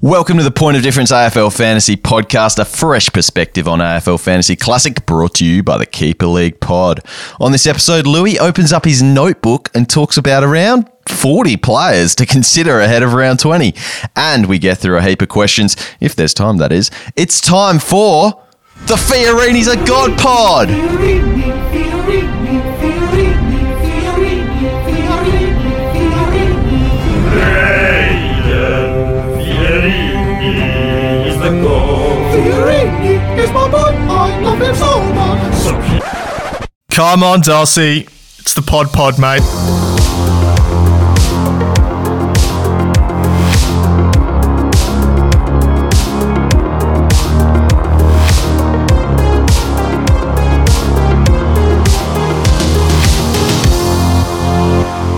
Welcome to the Point of Difference AFL Fantasy Podcast, a fresh perspective on AFL Fantasy Classic brought to you by the Keeper League Pod. On this episode, Lewy opens up his notebook and talks about around 40 players to consider ahead of round 20. And we get through a heap of questions, if there's time, that is. It's time for the Fiorini's a God Pod. Come on, Darcy. It's the Pod Pod, mate.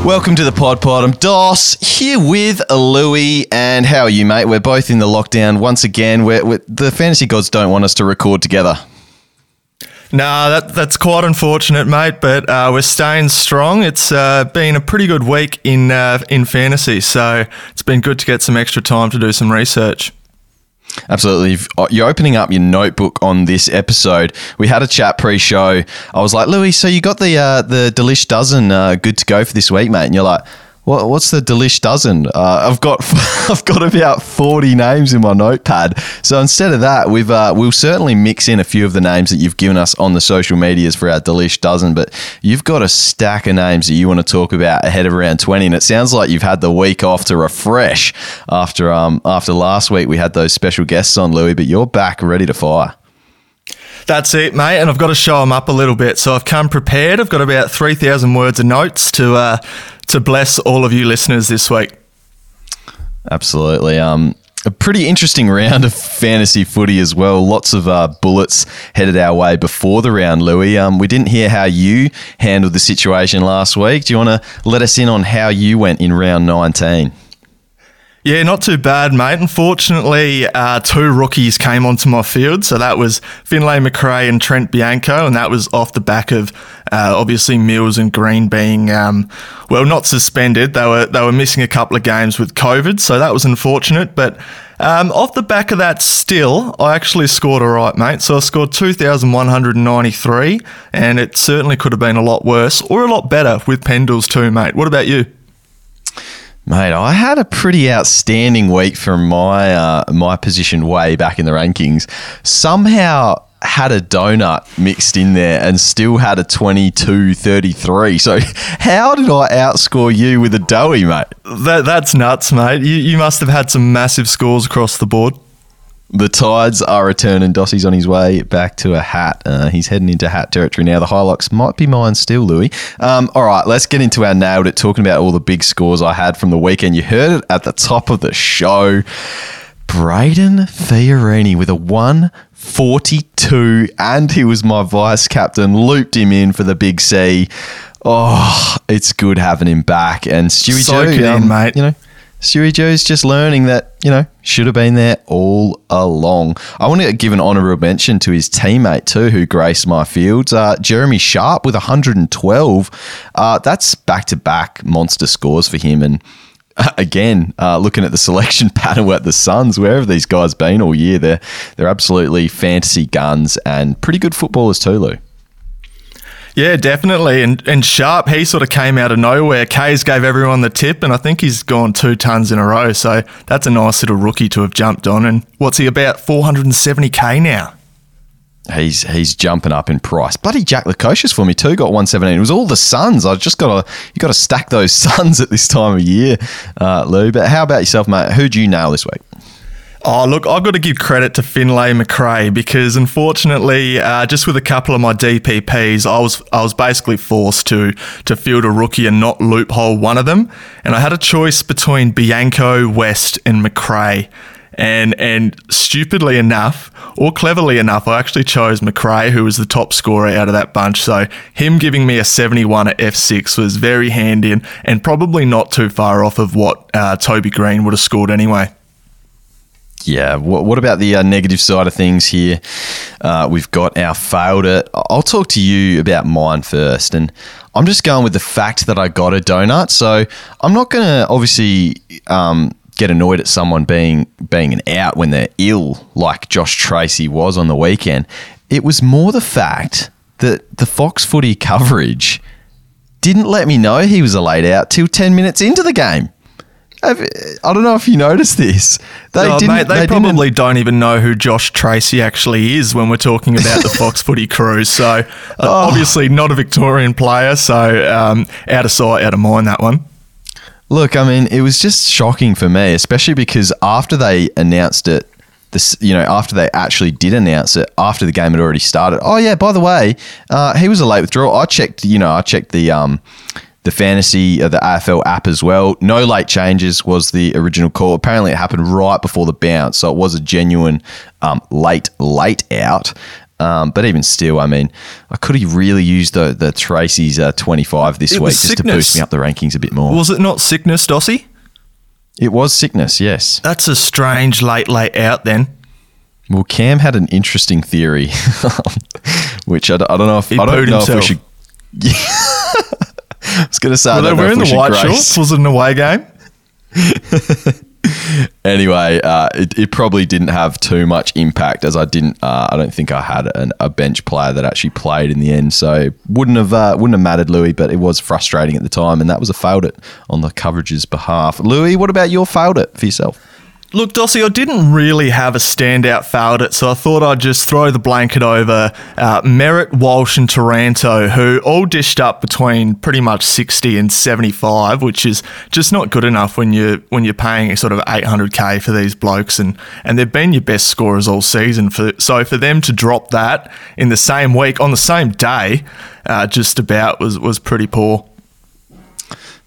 Welcome to the Pod Pod. I'm Dos here with Lewy, and how are you, mate? We're both in the lockdown once again. We're, we're, the fantasy gods don't want us to record together. Nah, that, that's quite unfortunate, mate. But uh, we're staying strong. It's uh, been a pretty good week in uh, in fantasy, so it's been good to get some extra time to do some research. Absolutely. Uh, you're opening up your notebook on this episode. We had a chat pre-show. I was like, Lewy, so you got the uh, the Delish dozen uh, good to go for this week, mate? And you're like, what, what's the Delish dozen? Uh, I've got I've got about forty names in my notepad. So instead of that, we've uh, we'll certainly mix in a few of the names that you've given us on the social medias for our Delish dozen. But you've got a stack of names that you want to talk about ahead of round twenty, and it sounds like you've had the week off to refresh after um after last week we had those special guests on Lewy. But you're back ready to fire. That's it, mate. And I've got to show them up a little bit. So I've come prepared. I've got about 3,000 words of notes to uh, to bless all of you listeners this week. Absolutely. Um, a pretty interesting round of fantasy footy as well. Lots of uh, bullets headed our way before the round, Lewy. Um, we didn't hear how you handled the situation last week. Do you want to let us in on how you went in round 19? Yeah, not too bad, mate. Unfortunately, uh, two rookies came onto my field. So that was Finlay Macrae and Trent Bianco. And that was off the back of uh, obviously Mills and Green being, um, well, not suspended. They were, they were missing a couple of games with COVID. So that was unfortunate. But um, off the back of that, still, I actually scored all right, mate. So I scored 2,193. And it certainly could have been a lot worse or a lot better with Pendles too, mate. What about you? Mate, I had a pretty outstanding week from my uh, my position way back in the rankings. Somehow had a donut mixed in there and still had a 22-33. So how did I outscore you with a doughy, mate? That, that's nuts, mate. You, you must have had some massive scores across the board. The tides are returning. Dossy's on his way back to a hat. Uh, he's heading into hat territory now. The Hilux might be mine still, Lewy. Um, all right, let's get into our nailed it, talking about all the big scores I had from the weekend. You heard it at the top of the show. Brayden Fiorini with a 142, and he was my vice captain, looped him in for the big C. Oh, it's good having him back. And Stewie so Joe, um, mate. you know, Stewie Dew's just learning that, you know, should have been there all along. I want to give an honourable mention to his teammate too, who graced my fields. Uh, Jeremy Sharp with 112. Uh, that's back to back monster scores for him. And uh, again, uh, looking at the selection pattern at the Suns, wherever these guys been all year, they're they're absolutely fantasy guns and pretty good footballers too, Lou. Yeah, definitely. And and Sharp, he sort of came out of nowhere. Kaes gave everyone the tip, and I think he's gone two tons in a row. So that's a nice little rookie to have jumped on. And what's he about? 470k now. He's he's jumping up in price. Bloody Jack Lukosius for me too got one seventeen. It was all the Suns. I just got to you got to stack those Suns at this time of year, uh, Lou. But how about yourself, mate? Who'd you nail this week? Oh, look, I've got to give credit to Finlay Macrae because unfortunately, uh, just with a couple of my DPPs, I was I was basically forced to to field a rookie and not loophole one of them, and I had a choice between Bianco, West, and Macrae. And and stupidly enough, or cleverly enough, I actually chose Macrae, who was the top scorer out of that bunch. So him giving me a 71 at F6 was very handy and, and probably not too far off of what uh, Toby Green would have scored anyway. Yeah. What, what about the uh, negative side of things here? Uh, we've got our failed it. I'll talk to you about mine first. And I'm just going with the fact that I got a donut. So I'm not going to obviously um, get annoyed at someone being being an out when they're ill, like Josh Treacy was on the weekend. It was more the fact that the Fox Footy coverage didn't let me know he was a laid out till ten minutes into the game. I don't know if you noticed this. They oh, didn't. Mate, they, they probably didn't. don't even know who Josh Treacy actually is when we're talking about the Fox Footy crew. So uh, oh. obviously not a Victorian player. So um, out of sight, out of mind. That one. Look, I mean, it was just shocking for me, especially because after they announced it, this, you know, after they actually did announce it, after the game had already started. Oh yeah, by the way, uh, he was a late withdrawal. I checked, you know, I checked the um, the fantasy, uh, the AFL app as well. No late changes was the original call. Apparently, it happened right before the bounce, so it was a genuine um, late late out. Um, but even still, I mean, I could have really used the the Treacy's uh, 25 this it week just sickness. to boost me up the rankings a bit more. Was it not sickness, Dossy? It was sickness, yes. That's a strange late, late out then. Well, Cam had an interesting theory, which I, I, don't know if he I don't know himself. if we should. I was going to say, Were they wearing the white grace. shorts? Was it an away game? anyway, uh, it, it, probably didn't have too much impact as I didn't. Uh, I don't think I had an, a bench player that actually played in the end, so wouldn't have uh, wouldn't have mattered, Lewy. But it was frustrating at the time, and that was a failed it on the coverage's behalf. Lewy, what about your failed it for yourself? Look, Dossy, I didn't really have a standout favourite, so I thought I'd just throw the blanket over uh, Merrett, Walsh, and Taranto, who all dished up between pretty much 60 and 75, which is just not good enough when you're when you're paying sort of 800k for these blokes, and and they've been your best scorers all season. For so for them to drop that in the same week on the same day, uh, just about was was pretty poor.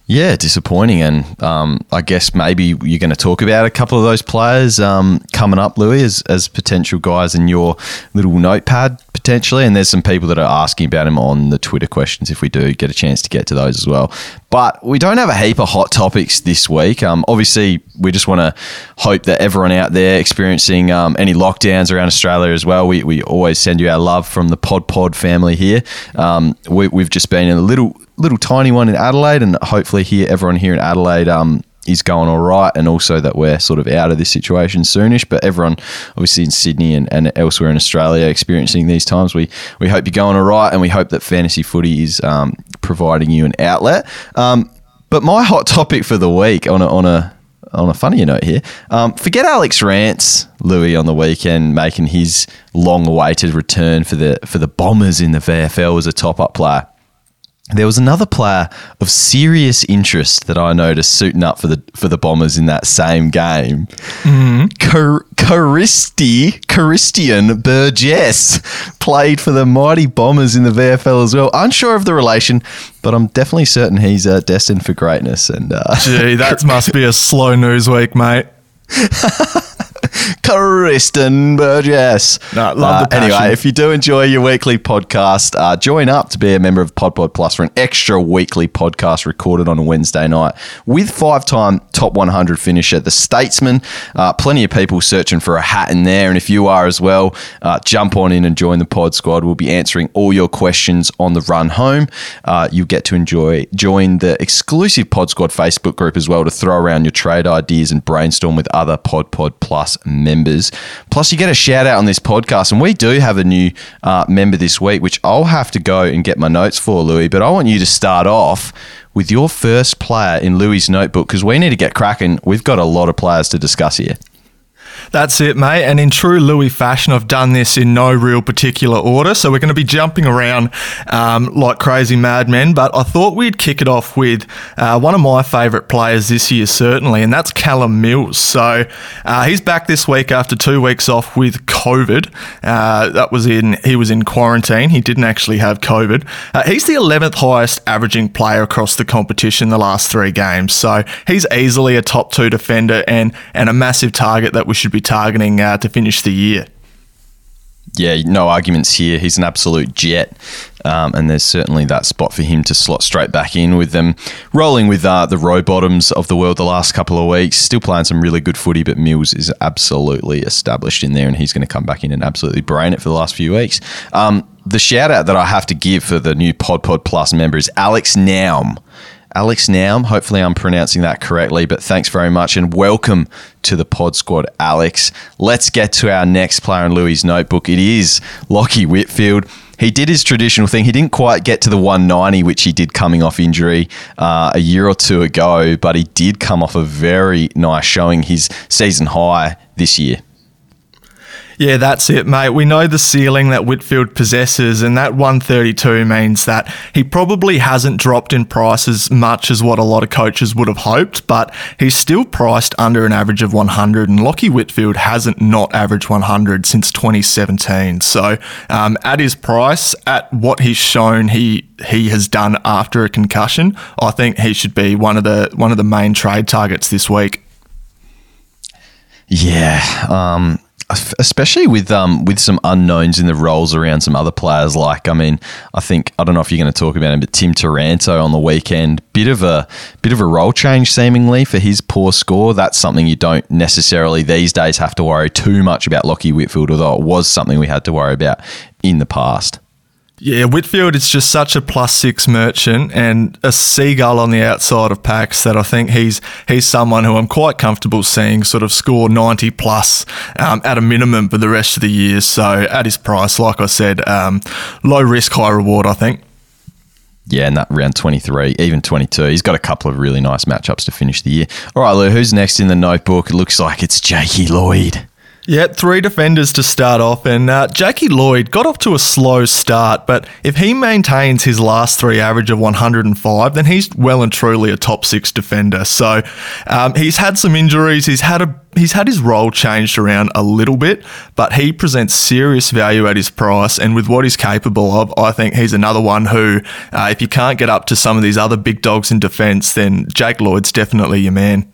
Yeah, disappointing, and um, I guess maybe you're going to talk about a couple of those players um, coming up, Lewy, as, as potential guys in your little notepad potentially. And there's some people that are asking about him on the Twitter questions if we do get a chance to get to those as well. But we don't have a heap of hot topics this week. Um, obviously, we just want to hope that everyone out there experiencing um, any lockdowns around Australia as well. We, we always send you our love from the Pod Pod family here. Um, we, we've just been in a little little tiny one in Adelaide, and hopefully here everyone here in Adelaide um, is going all right, and also that we're sort of out of this situation soonish. But everyone, obviously in Sydney and, and elsewhere in Australia, experiencing these times, we we hope you're going all right, and we hope that fantasy footy is um, providing you an outlet. Um, but my hot topic for the week on a, on a on a funnier note here, um, forget Alex Rance, Lewy on the weekend making his long-awaited return for the for the Bombers in the VFL as a top-up player. There was another player of serious interest that I noticed suiting up for the for the Bombers in that same game. Mm-hmm. Caristi, Christian Burgess played for the mighty Bombers in the VFL as well. Unsure of the relation, but I'm definitely certain he's uh, destined for greatness. And uh, gee, that must be a slow news week, mate. Kristen Burgess. No, love uh, Anyway, if you do enjoy your weekly podcast, uh, join up to be a member of Pod Pod Plus for an extra weekly podcast recorded on a Wednesday night with five-time top 100 finisher, the Statesman. Uh, plenty of people searching for a hat in there, and if you are as well, uh, jump on in and join the Pod Squad. We'll be answering all your questions on the run home. Uh, you get to enjoy join the exclusive Pod Squad Facebook group as well to throw around your trade ideas and brainstorm with other Pod Pod Plus members. Plus, you get a shout out on this podcast, and we do have a new uh, member this week, which I'll have to go and get my notes for, Lewy. But I want you to start off with your first player in Lewy' notebook because we need to get cracking. We've got a lot of players to discuss here. That's it, mate. And in true Lewy fashion, I've done this in no real particular order. So we're going to be jumping around um, like crazy madmen. But I thought we'd kick it off with uh, one of my favourite players this year, certainly, and that's Callum Mills. So uh, he's back this week after two weeks off with COVID. Uh, that was in he was in quarantine. He didn't actually have COVID. Uh, he's the 11th highest averaging player across the competition the last three games. So he's easily a top two defender and and a massive target that we should be targeting uh, to finish the year. Yeah, no arguments here. He's an absolute jet, um, and there's certainly that spot for him to slot straight back in with them. Rolling with uh, the Rowbottoms of the world the last couple of weeks, still playing some really good footy, but Mills is absolutely established in there, and he's going to come back in and absolutely brain it for the last few weeks. Um, the shout out that I have to give for the new Pod Pod Plus member is Alex Naum. Alex Naum. Hopefully, I'm pronouncing that correctly, but thanks very much and welcome to the pod squad, Alex. Let's get to our next player in Lewy' notebook. It is Lachie Whitfield. He did his traditional thing. He didn't quite get to the 190, which he did coming off injury uh, a year or two ago, but he did come off a very nice showing his season high this year. Yeah, that's it, mate. We know the ceiling that Whitfield possesses, and that 132 means that he probably hasn't dropped in price as much as what a lot of coaches would have hoped, but he's still priced under an average of 100, and Lachie Whitfield hasn't not averaged 100 since 2017. So, um, at his price, at what he's shown he he has done after a concussion, I think he should be one of the one of the main trade targets this week. Yeah, um, especially with um, with some unknowns in the roles around some other players. Like, I mean, I think I don't know if you're going to talk about him, but Tim Taranto on the weekend, bit of a bit of a role change seemingly for his poor score. That's something you don't necessarily these days have to worry too much about Lachie Whitfield, although it was something we had to worry about in the past. Yeah, Whitfield is just such a plus six merchant and a seagull on the outside of packs that I think he's he's someone who I'm quite comfortable seeing sort of score 90 plus um, at a minimum for the rest of the year. So at his price, like I said, um, low risk, high reward, I think. Yeah, and that round 23, even 22. He's got a couple of really nice matchups to finish the year. All right, Lou, who's next in the notebook? It looks like it's Jakey Lloyd. Yeah, three defenders to start off, and uh, Jakey Lloyd got off to a slow start, but if he maintains his last three average of 105, then he's well and truly a top six defender. So um, he's had some injuries, he's had a he's had his role changed around a little bit, but he presents serious value at his price, and with what he's capable of, I think he's another one who, uh, if you can't get up to some of these other big dogs in defence, then Jake Lloyd's definitely your man.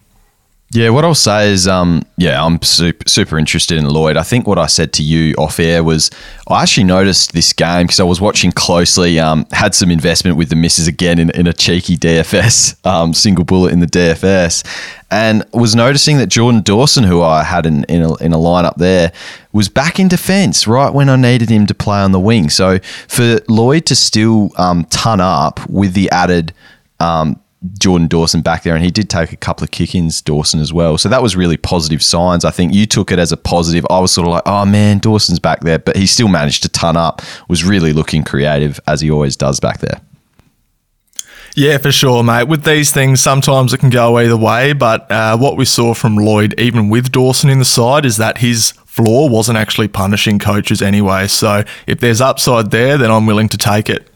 Yeah, what I'll say is, um, yeah, I'm super, super interested in Lloyd. I think what I said to you off air was I actually noticed this game because I was watching closely, um, had some investment with the misses again in, in a cheeky DFS, um, single bullet in the DFS, and was noticing that Jordan Dawson, who I had in, in, a, in a lineup there, was back in defence right when I needed him to play on the wing. So for Lloyd to still um, ton up with the added um, Jordan Dawson back there, and he did take a couple of kick ins, Dawson as well. So that was really positive signs. I think you took it as a positive. I was sort of like, oh man, Dawson's back there, but he still managed to ton up, was really looking creative as he always does back there. Yeah, for sure, mate. With these things, sometimes it can go either way, but uh, what we saw from Lloyd, even with Dawson in the side, is that his floor wasn't actually punishing coaches anyway. So if there's upside there, then I'm willing to take it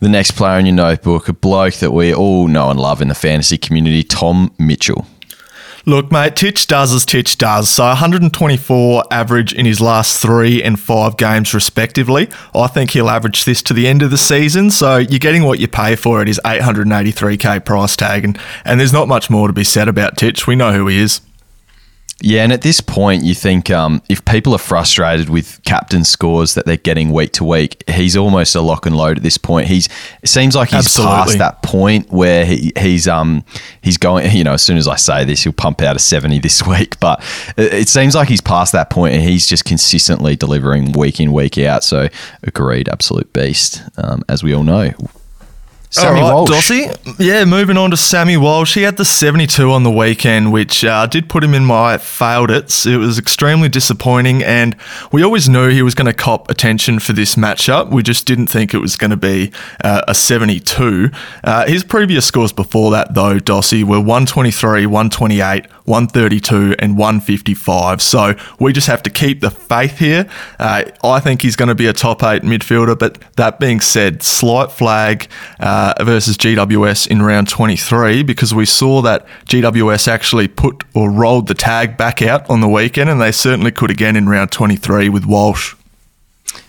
the next player in your notebook, a bloke that we all know and love in the fantasy community, Tom Mitchell. Look, mate, Titch does as Titch does. So 124 average in his last three and five games, respectively. I think he'll average this to the end of the season. So you're getting what you pay for at his 883k price tag. And, and there's not much more to be said about Titch. We know who he is. Yeah, and at this point, you think um, if people are frustrated with captain scores that they're getting week to week, he's almost a lock and load at this point. He's it seems like he's Absolutely. past that point where he, he's um he's going. You know, as soon as I say this, he'll pump out a seventy this week. But it, it seems like he's past that point, and he's just consistently delivering week in week out. So agreed, absolute beast, um, as we all know. Sammy right, Walsh. Dossy. Yeah, moving on to Sammy Walsh. He had the 72 on the weekend, which uh, did put him in my failed it. It was extremely disappointing, and we always knew he was going to cop attention for this matchup. We just didn't think it was going to be uh, a 72. Uh, his previous scores before that, though, Dossy, were 123, 128, 132, and 155. So we just have to keep the faith here. Uh, I think he's going to be a top eight midfielder, but that being said, slight flag. Uh, uh, versus GWS in round 23 because we saw that GWS actually put or rolled the tag back out on the weekend, and they certainly could again in round 23 with Walsh.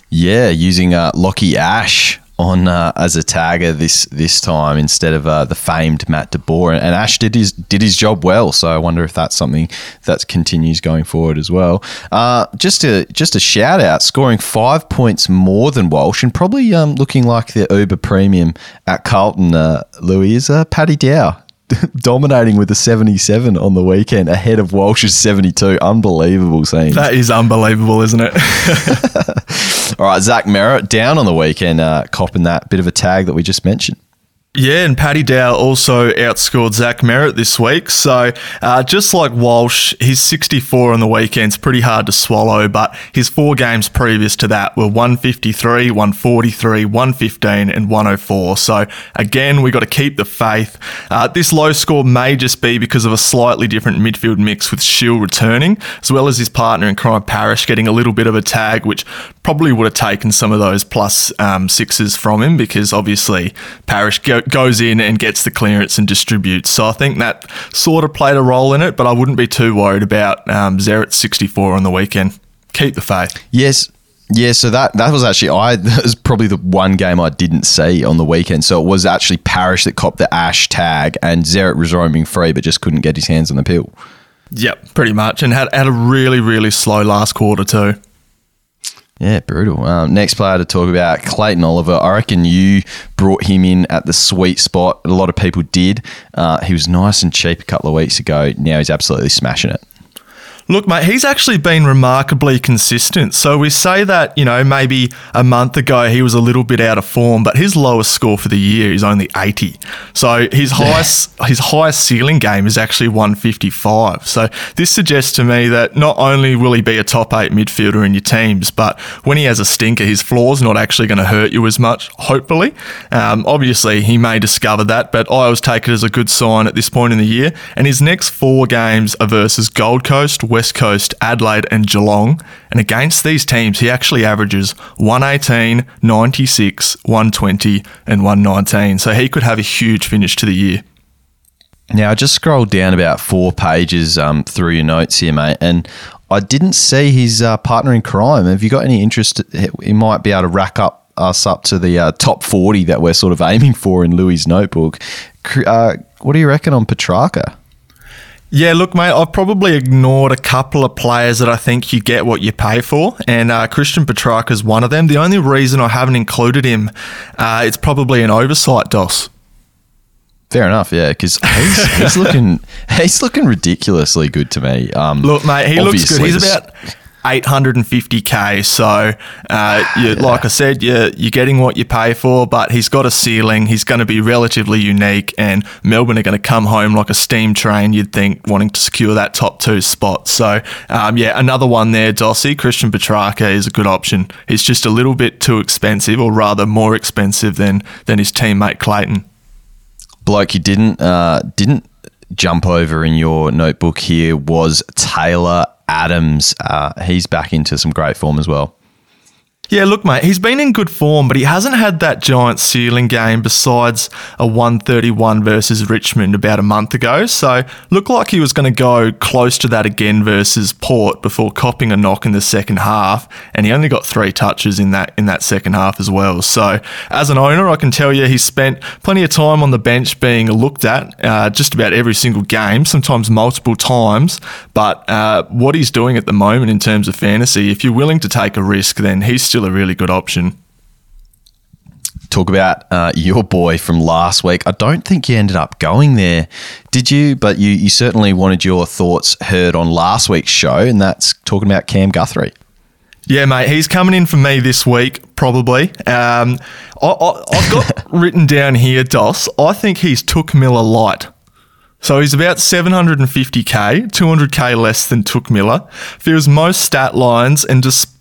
Yeah, using uh, Lachie Ash on uh, as a tagger this this time instead of uh, the famed Matt De Boer. And Ash did his did his job well. So I wonder if that's something that continues going forward as well. Uh, just a just a shout out, scoring five points more than Walsh, and probably um, looking like the Uber premium at Carlton. Uh, Lewy is uh, Paddy Dow. dominating with a 77 on the weekend ahead of Walsh's 72. Unbelievable scene. That is unbelievable, isn't it? All right, Zach Merrett down on the weekend, uh, copping that bit of a tag that we just mentioned. Yeah, and Paddy Dow also outscored Zach Merrett this week. So uh, just like Walsh, his 64 on the weekend's pretty hard to swallow, but his four games previous to that were 153, 143, 115, and 104. So again, we got to keep the faith. Uh, this low score may just be because of a slightly different midfield mix with Shiel returning, as well as his partner in crime Parish getting a little bit of a tag, which probably would have taken some of those plus um, sixes from him because obviously Parish go- goes in and gets the clearance and distributes. So I think that sort of played a role in it, but I wouldn't be too worried about um, 64 on the weekend. Keep the faith. Yes. Yeah, so that that was actually I that was probably the one game I didn't see on the weekend. So it was actually Parish that copped the Ash tag, and Zeret was roaming free, but just couldn't get his hands on the pill. Yep, pretty much, and had had a really really slow last quarter too. Yeah, brutal. Um, next player to talk about, Clayton Oliver. I reckon you brought him in at the sweet spot. A lot of people did. Uh, he was nice and cheap a couple of weeks ago. Now he's absolutely smashing it. Look, mate, he's actually been remarkably consistent. So we say that, you know, maybe a month ago he was a little bit out of form, but his lowest score for the year is only 80. So his highest his highest ceiling game is actually 155. So this suggests to me that not only will he be a top 8 midfielder in your teams, but when he has a stinker, his floor's not actually going to hurt you as much, hopefully. Um, obviously, he may discover that, but I always take it as a good sign at this point in the year. And his next four games are versus Gold Coast, West Coast, Adelaide, and Geelong. And against these teams, he actually averages 118, 96, 120, and 119. So he could have a huge finish to the year. Now, I just scrolled down about four pages um, through your notes here, mate, and I didn't see his uh, partner in crime. Have you got any interest? He might be able to rack up us up to the uh, top 40 that we're sort of aiming for in Lewy' notebook. Uh, what do you reckon on Petracca? Yeah, look, mate, I've probably ignored a couple of players that I think you get what you pay for, and uh, Christian Petracca is one of them. The only reason I haven't included him, uh, it's probably an oversight, Dos. Fair enough, yeah, because he's, he's looking he's looking ridiculously good to me. Um, look, mate, he looks good. He's about 850k. So, uh, you, yeah. like I said, you're, you're getting what you pay for, but he's got a ceiling. He's going to be relatively unique, and Melbourne are going to come home like a steam train, you'd think, wanting to secure that top two spot. So, um, yeah, another one there, Dossy. Christian Petracca is a good option. He's just a little bit too expensive, or rather more expensive than, than his teammate Clayton. Bloke, you didn't, uh, didn't jump over in your notebook here was Taylor Adams. Uh, he's back into some great form as well. Yeah, look, mate, he's been in good form, but he hasn't had that giant ceiling game besides a 131 versus Richmond about a month ago. So, looked like he was going to go close to that again versus Port before copping a knock in the second half, and he only got three touches in that in that second half as well. So, as an owner, I can tell you he spent plenty of time on the bench being looked at uh, just about every single game, sometimes multiple times. But uh, what he's doing at the moment in terms of fantasy, if you're willing to take a risk, then he's still still a really good option. Talk about uh, your boy from last week. I don't think you ended up going there, did you? But you, you certainly wanted your thoughts heard on last week's show, and that's talking about Cam Guthrie. Yeah, mate, he's coming in for me this week, probably. Um, I, have got written down here, Dos. I think he's Touk Miller light. So he's about 750k, 200k less than Touk Miller. Feels most stat lines and just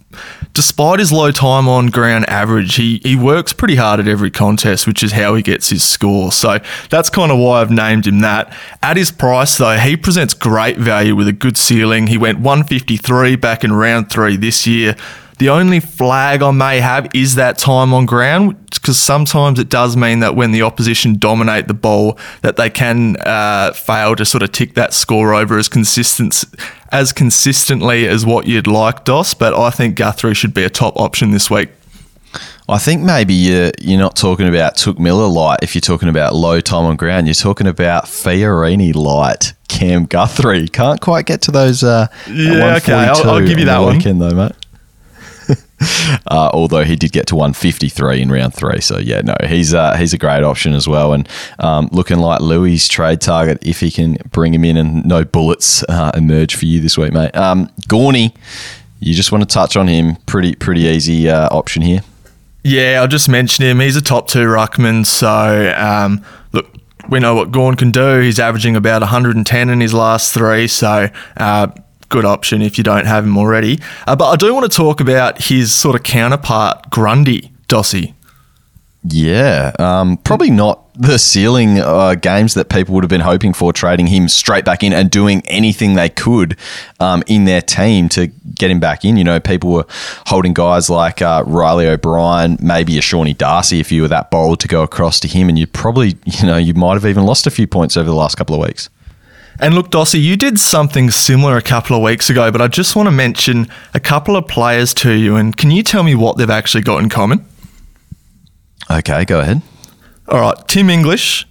despite his low time on ground average, he, he works pretty hard at every contest, which is how he gets his score. So that's kind of why I've named him that. At his price, though, he presents great value with a good ceiling. He went 153 back in round three this year. The only flag I may have is that time on ground, because sometimes it does mean that when the opposition dominate the ball, that they can uh, fail to sort of tick that score over as consistent as consistently as what you'd like, Dos. But I think Guthrie should be a top option this week. I think maybe you're, you're not talking about Touk Miller light if you're talking about low time on ground. You're talking about Fiorini light. Cam Guthrie can't quite get to those. Uh, yeah, okay, I'll, I'll, give you that one. Weekend though, mate. uh, although he did get to 153 in round three. So yeah, no, he's uh, he's a great option as well, and um, looking like Lewy' trade target if he can bring him in and no bullets uh, emerge for you this week, mate. Um, Gawny, you just want to touch on him. Pretty pretty easy uh, option here. Yeah, I'll just mention him. He's a top two ruckman. So, um, look, we know what Gawn can do. He's averaging about 110 in his last three. So, uh, good option if you don't have him already. Uh, but I do want to talk about his sort of counterpart, Grundy, Dossy. Yeah, um, probably not the ceiling uh, games that people would have been hoping for, trading him straight back in and doing anything they could um, in their team to get him back in. You know, people were holding guys like uh, Riley O'Brien, maybe a Shawnee Darcy if you were that bold to go across to him, and you probably, you know, you might have even lost a few points over the last couple of weeks. And look, Dossy, you did something similar a couple of weeks ago, but I just want to mention a couple of players to you, and can you tell me what they've actually got in common? Okay, go ahead. All right, Tim English,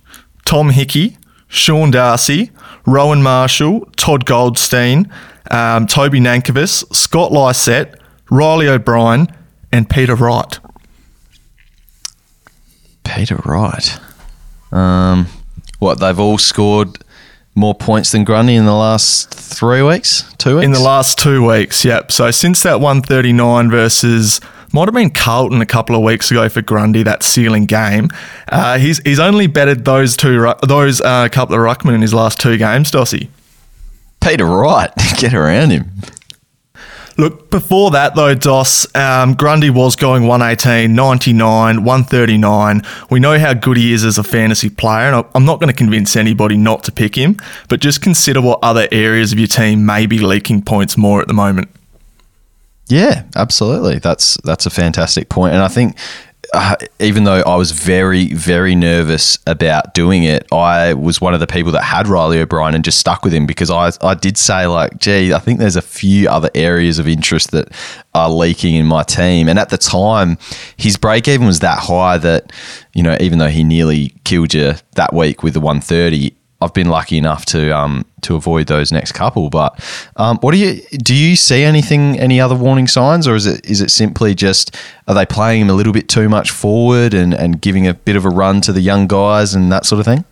Tom Hickey, Sean Darcy, Rowan Marshall, Todd Goldstein, um, Toby Nankervis, Scott Lycett, Riley O'Brien, and Peter Wright. Peter Wright. Um, what, they've all scored more points than Grundy in the last three weeks? Two weeks? In the last two weeks, yep. So since that 139 versus might have been Carlton a couple of weeks ago for Grundy that ceiling game. Uh, he's he's only betted those two those uh, couple of ruckmen in his last two games. Dossy. Peter Wright, get around him. Look, before that though, Dos, um, Grundy was going 118, 99, 139. We know how good he is as a fantasy player, and I'm not going to convince anybody not to pick him, but just consider what other areas of your team may be leaking points more at the moment. Yeah, absolutely. That's that's a fantastic point, and I think uh, even though I was very, very nervous about doing it, I was one of the people that had Riley O'Brien and just stuck with him because I, I did say, like, gee, I think there's a few other areas of interest that are leaking in my team. And at the time, his break even was that high that, you know, even though he nearly killed you that week with the 130, I've been lucky enough to um, to avoid those next couple. But um, what do you do? You see anything, any other warning signs, or is it is it simply just are they playing him a little bit too much forward and, and giving a bit of a run to the young guys and that sort of thing?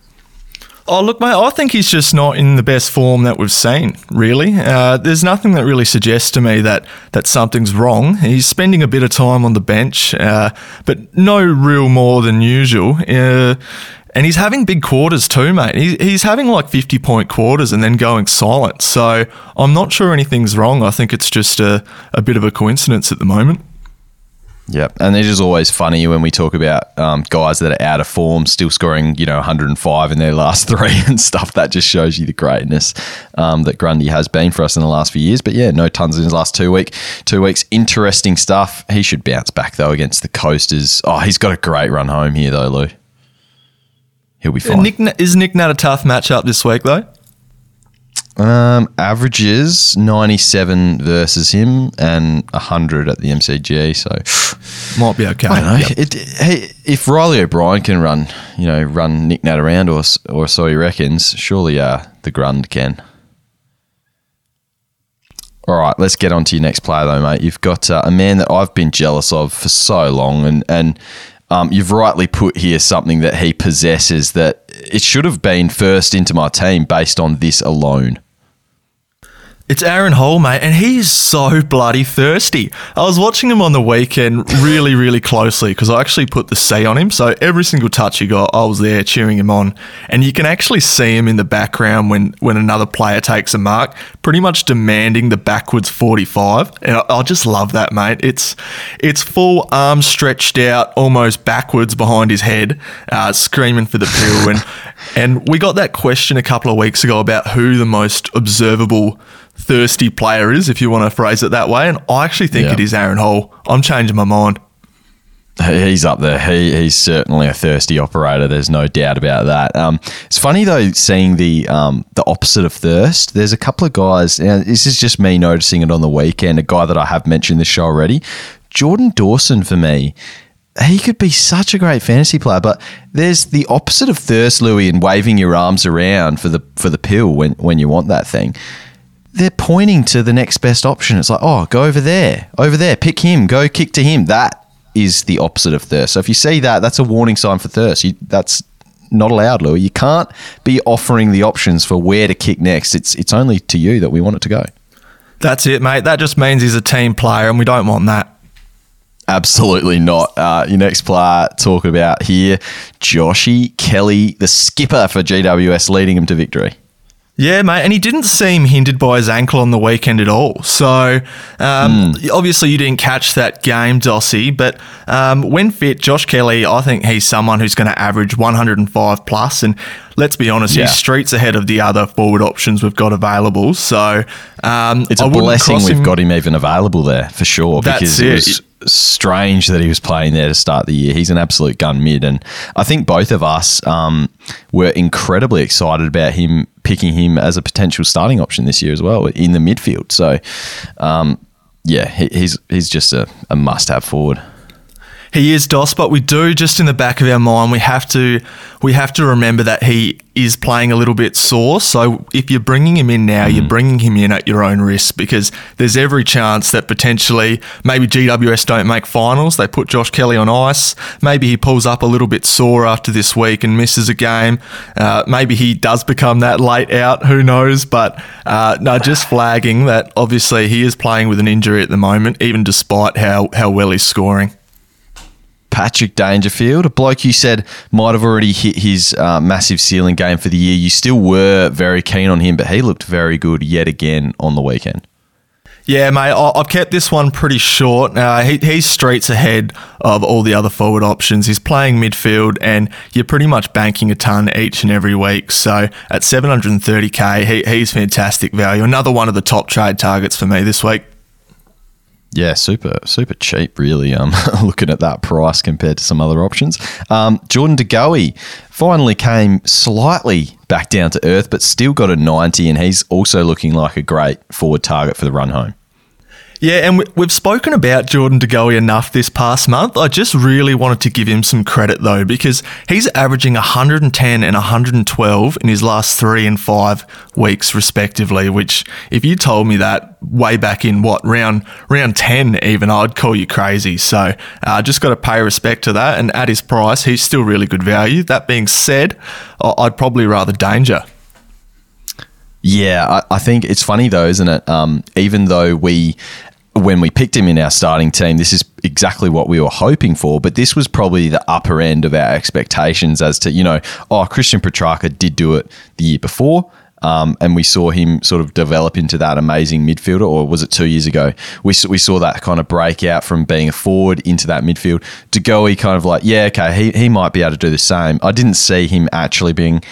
Oh, look, mate, I think he's just not in the best form that we've seen, really. Uh, there's nothing that really suggests to me that, that something's wrong. He's spending a bit of time on the bench, uh, but no real more than usual. Uh, and he's having big quarters too, mate. He's, he's having like 50 point quarters and then going silent. So I'm not sure anything's wrong. I think it's just a, a bit of a coincidence at the moment. Yeah, and it is always funny when we talk about um, guys that are out of form, still scoring, you know, 105 in their last three and stuff. That just shows you the greatness um, that Grundy has been for us in the last few years. But yeah, no tons in his last two week, two weeks. Interesting stuff. He should bounce back though against the Coasters. Oh, he's got a great run home here though, Lou. He'll be fine. Nick, is Nick Nat a tough matchup this week though? Um, averages 97 versus him and 100 at the MCG. So might be okay. I don't know. Yep. It, hey, if Riley O'Brien can run, you know, run Nick Nat around, or or so he reckons, surely uh, the Grund can. All right, let's get on to your next player, though, mate. You've got uh, a man that I've been jealous of for so long, and and um, you've rightly put here something that he possesses that it should have been first into my team based on this alone. It's Aaron Hall, mate, and he's so bloody thirsty. I was watching him on the weekend really, really closely because I actually put the C on him. So every single touch he got, I was there cheering him on. And you can actually see him in the background when, when another player takes a mark, pretty much demanding the backwards 45. And I, I just love that, mate. It's it's full arms stretched out, almost backwards behind his head, uh, screaming for the pill. and, and we got that question a couple of weeks ago about who the most observable thirsty player is, if you want to phrase it that way. And I actually think yeah. it is Aaron Hall. I'm changing my mind. He's up there. He, he's certainly a thirsty operator. There's no doubt about that. Um, it's funny though seeing the um, the opposite of thirst. There's a couple of guys. and this is just me noticing it on the weekend. A guy that I have mentioned this show already, Jordan Dawson for me. He could be such a great fantasy player, but there's the opposite of thirst, Lewy, and waving your arms around for the for the pill when when you want that thing they're pointing to the next best option. It's like, oh, go over there, over there, pick him, go kick to him. That is the opposite of thirst. So if you see that, that's a warning sign for thirst. You, that's not allowed, Lewy. You can't be offering the options for where to kick next. It's it's only to you that we want it to go. That's it, mate. That just means he's a team player, and we don't want that. Absolutely not. Uh, your next player talking about here, Joshy Kelly, the skipper for GWS, leading him to victory. Yeah, mate, and he didn't seem hindered by his ankle on the weekend at all. So, um, mm. obviously, you didn't catch that game, Dossy, but um, when fit, Josh Kelly, I think he's someone who's going to average 105 plus, and let's be honest, yeah. he's streets ahead of the other forward options we've got available. So, um, it's a blessing we've him. got him even available there for sure because it. it was strange that he was playing there to start the year. He's an absolute gun mid, and I think both of us um, were incredibly excited about him picking him as a potential starting option this year as well in the midfield. So, um, yeah, he, he's he's just a, a must have forward. He is Dos, but we do just in the back of our mind we have to we have to remember that he is playing a little bit sore. So if you're bringing him in now, mm. you're bringing him in at your own risk because there's every chance that potentially maybe GWS don't make finals. They put Josh Kelly on ice. Maybe he pulls up a little bit sore after this week and misses a game. Uh, maybe he does become that late out. Who knows? But uh, no, just flagging that obviously he is playing with an injury at the moment, even despite how how well he's scoring. Patrick Dangerfield, a bloke you said might have already hit his uh, massive ceiling game for the year. You still were very keen on him, but he looked very good yet again on the weekend. Yeah, mate, I've kept this one pretty short. Uh, he, he's streets ahead of all the other forward options. He's playing midfield, and you're pretty much banking a ton each and every week. So at 730k, he, he's fantastic value. Another one of the top trade targets for me this week. Yeah, super, super cheap, really. Um, looking at that price compared to some other options. Um, Jordan De Goey finally came slightly back down to earth, but still got a 90, and he's also looking like a great forward target for the run home. Yeah, and we've spoken about Jordan De Goey enough this past month. I just really wanted to give him some credit though, because he's averaging 110 and 112 in his last three and five weeks, respectively. Which, if you told me that way back in what round round 10, even I'd call you crazy. So, uh, just got to pay respect to that. And at his price, he's still really good value. That being said, I'd probably rather danger. Yeah, I, I, think it's funny though, isn't it? Um, even though we when we picked him in our starting team, this is exactly what we were hoping for. But this was probably the upper end of our expectations as to, you know, oh, Christian Petracca did do it the year before. Um, and we saw him sort of develop into that amazing midfielder, or was it two years ago? We, we saw that kind of breakout from being a forward into that midfield. De Goey kind of like, yeah, okay, he, he might be able to do the same. I didn't see him actually being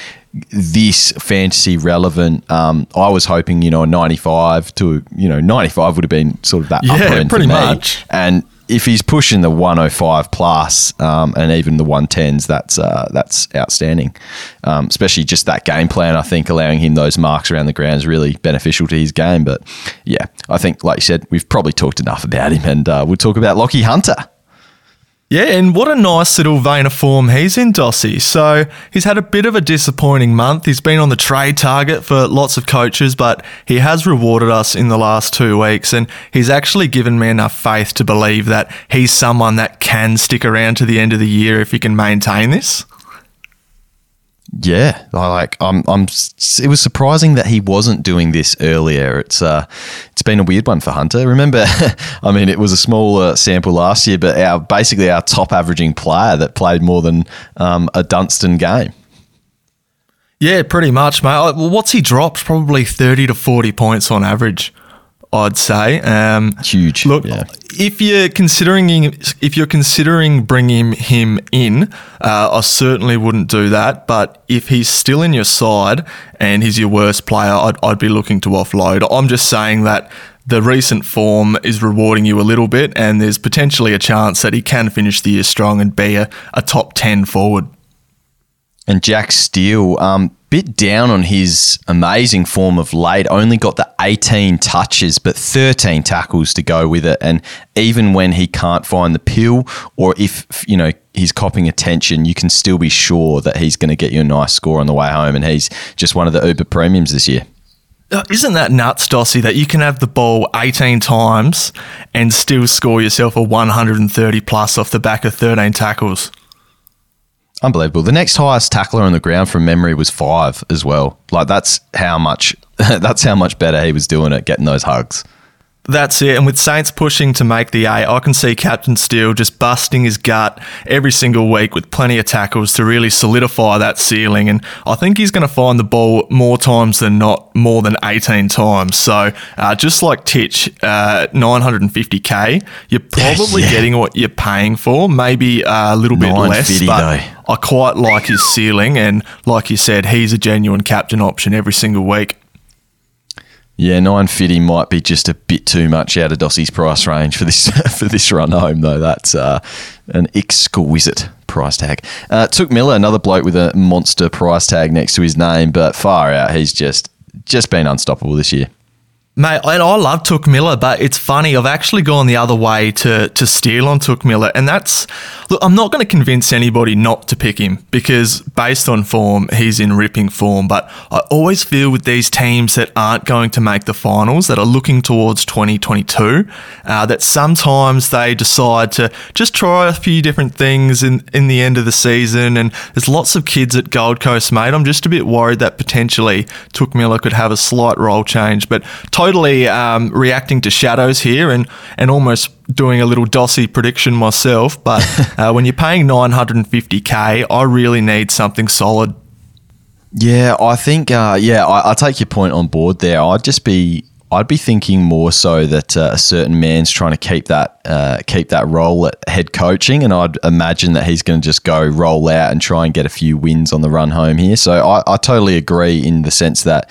this fantasy relevant. Um, I was hoping, you know, a 95 to, you know, 95 would have been sort of that yeah, upper end pretty much. And if he's pushing the 105 plus, um, and even the 110s, that's uh, that's outstanding. Um, especially just that game plan, I think allowing him those marks around the ground is really beneficial to his game. But yeah, I think, like you said, we've probably talked enough about him, and uh, we'll talk about Lachie Hunter. Yeah, and what a nice little vein of form he's in, Dossy. So he's had a bit of a disappointing month. He's been on the trade target for lots of coaches, but he has rewarded us in the last two weeks, and he's actually given me enough faith to believe that he's someone that can stick around to the end of the year if he can maintain this. Yeah, like I'm, I'm. It was surprising that he wasn't doing this earlier. It's uh, it's been a weird one for Hunter. Remember, I mean, it was a smaller sample last year, but our basically our top averaging player that played more than um, a Dunstan game. Yeah, pretty much, mate. What's he dropped? Probably thirty to forty points on average. I'd say. Um, Huge. Look, yeah. if you're considering if you're considering bringing him in, uh, I certainly wouldn't do that. But if he's still in your side and he's your worst player, I'd, I'd be looking to offload. I'm just saying that the recent form is rewarding you a little bit, and there's potentially a chance that he can finish the year strong and be a, a top ten forward. And Jack Steele, um, bit down on his amazing form of late. Only got the 18 touches, but 13 tackles to go with it. And even when he can't find the pill, or if you know he's copping attention, you can still be sure that he's going to get you a nice score on the way home. And he's just one of the Uber premiums this year. Isn't that nuts, Dossy, that you can have the ball 18 times and still score yourself a 130 plus off the back of 13 tackles? Unbelievable. The next highest tackler on the ground from memory was five as well. Like that's how much that's how much better he was doing at getting those hugs. That's it. And with Saints pushing to make the eight, I can see Captain Steele just busting his gut every single week with plenty of tackles to really solidify that ceiling. And I think he's going to find the ball more times than not, more than 18 times. So uh, just like Titch, uh, 950k, you're probably yeah. getting what you're paying for, maybe a little bit less. But though. I quite like his ceiling. And like you said, he's a genuine captain option every single week. Yeah, nine fifty might be just a bit too much out of Dossy's price range for this for this run home, though. That's uh, an exquisite price tag. Uh, Touk Miller, another bloke with a monster price tag next to his name, but far out. He's just just been unstoppable this year. Mate, and I love Touk Miller, but it's funny. I've actually gone the other way to to steal on Touk Miller, and that's look. I'm not going to convince anybody not to pick him because based on form, he's in ripping form. But I always feel with these teams that aren't going to make the finals, that are looking towards 2022, uh, that sometimes they decide to just try a few different things in in the end of the season. And there's lots of kids at Gold Coast, mate. I'm just a bit worried that potentially Touk Miller could have a slight role change, but totally um, reacting to shadows here and, and almost doing a little Dossy prediction myself. But uh, when you're paying 950k, I really need something solid. Yeah, I think, uh, yeah, I, I take your point on board there. I'd just be I'd be thinking more so that uh, a certain man's trying to keep that uh, keep that role at head coaching, and I'd imagine that he's going to just go roll out and try and get a few wins on the run home here. So I, I totally agree in the sense that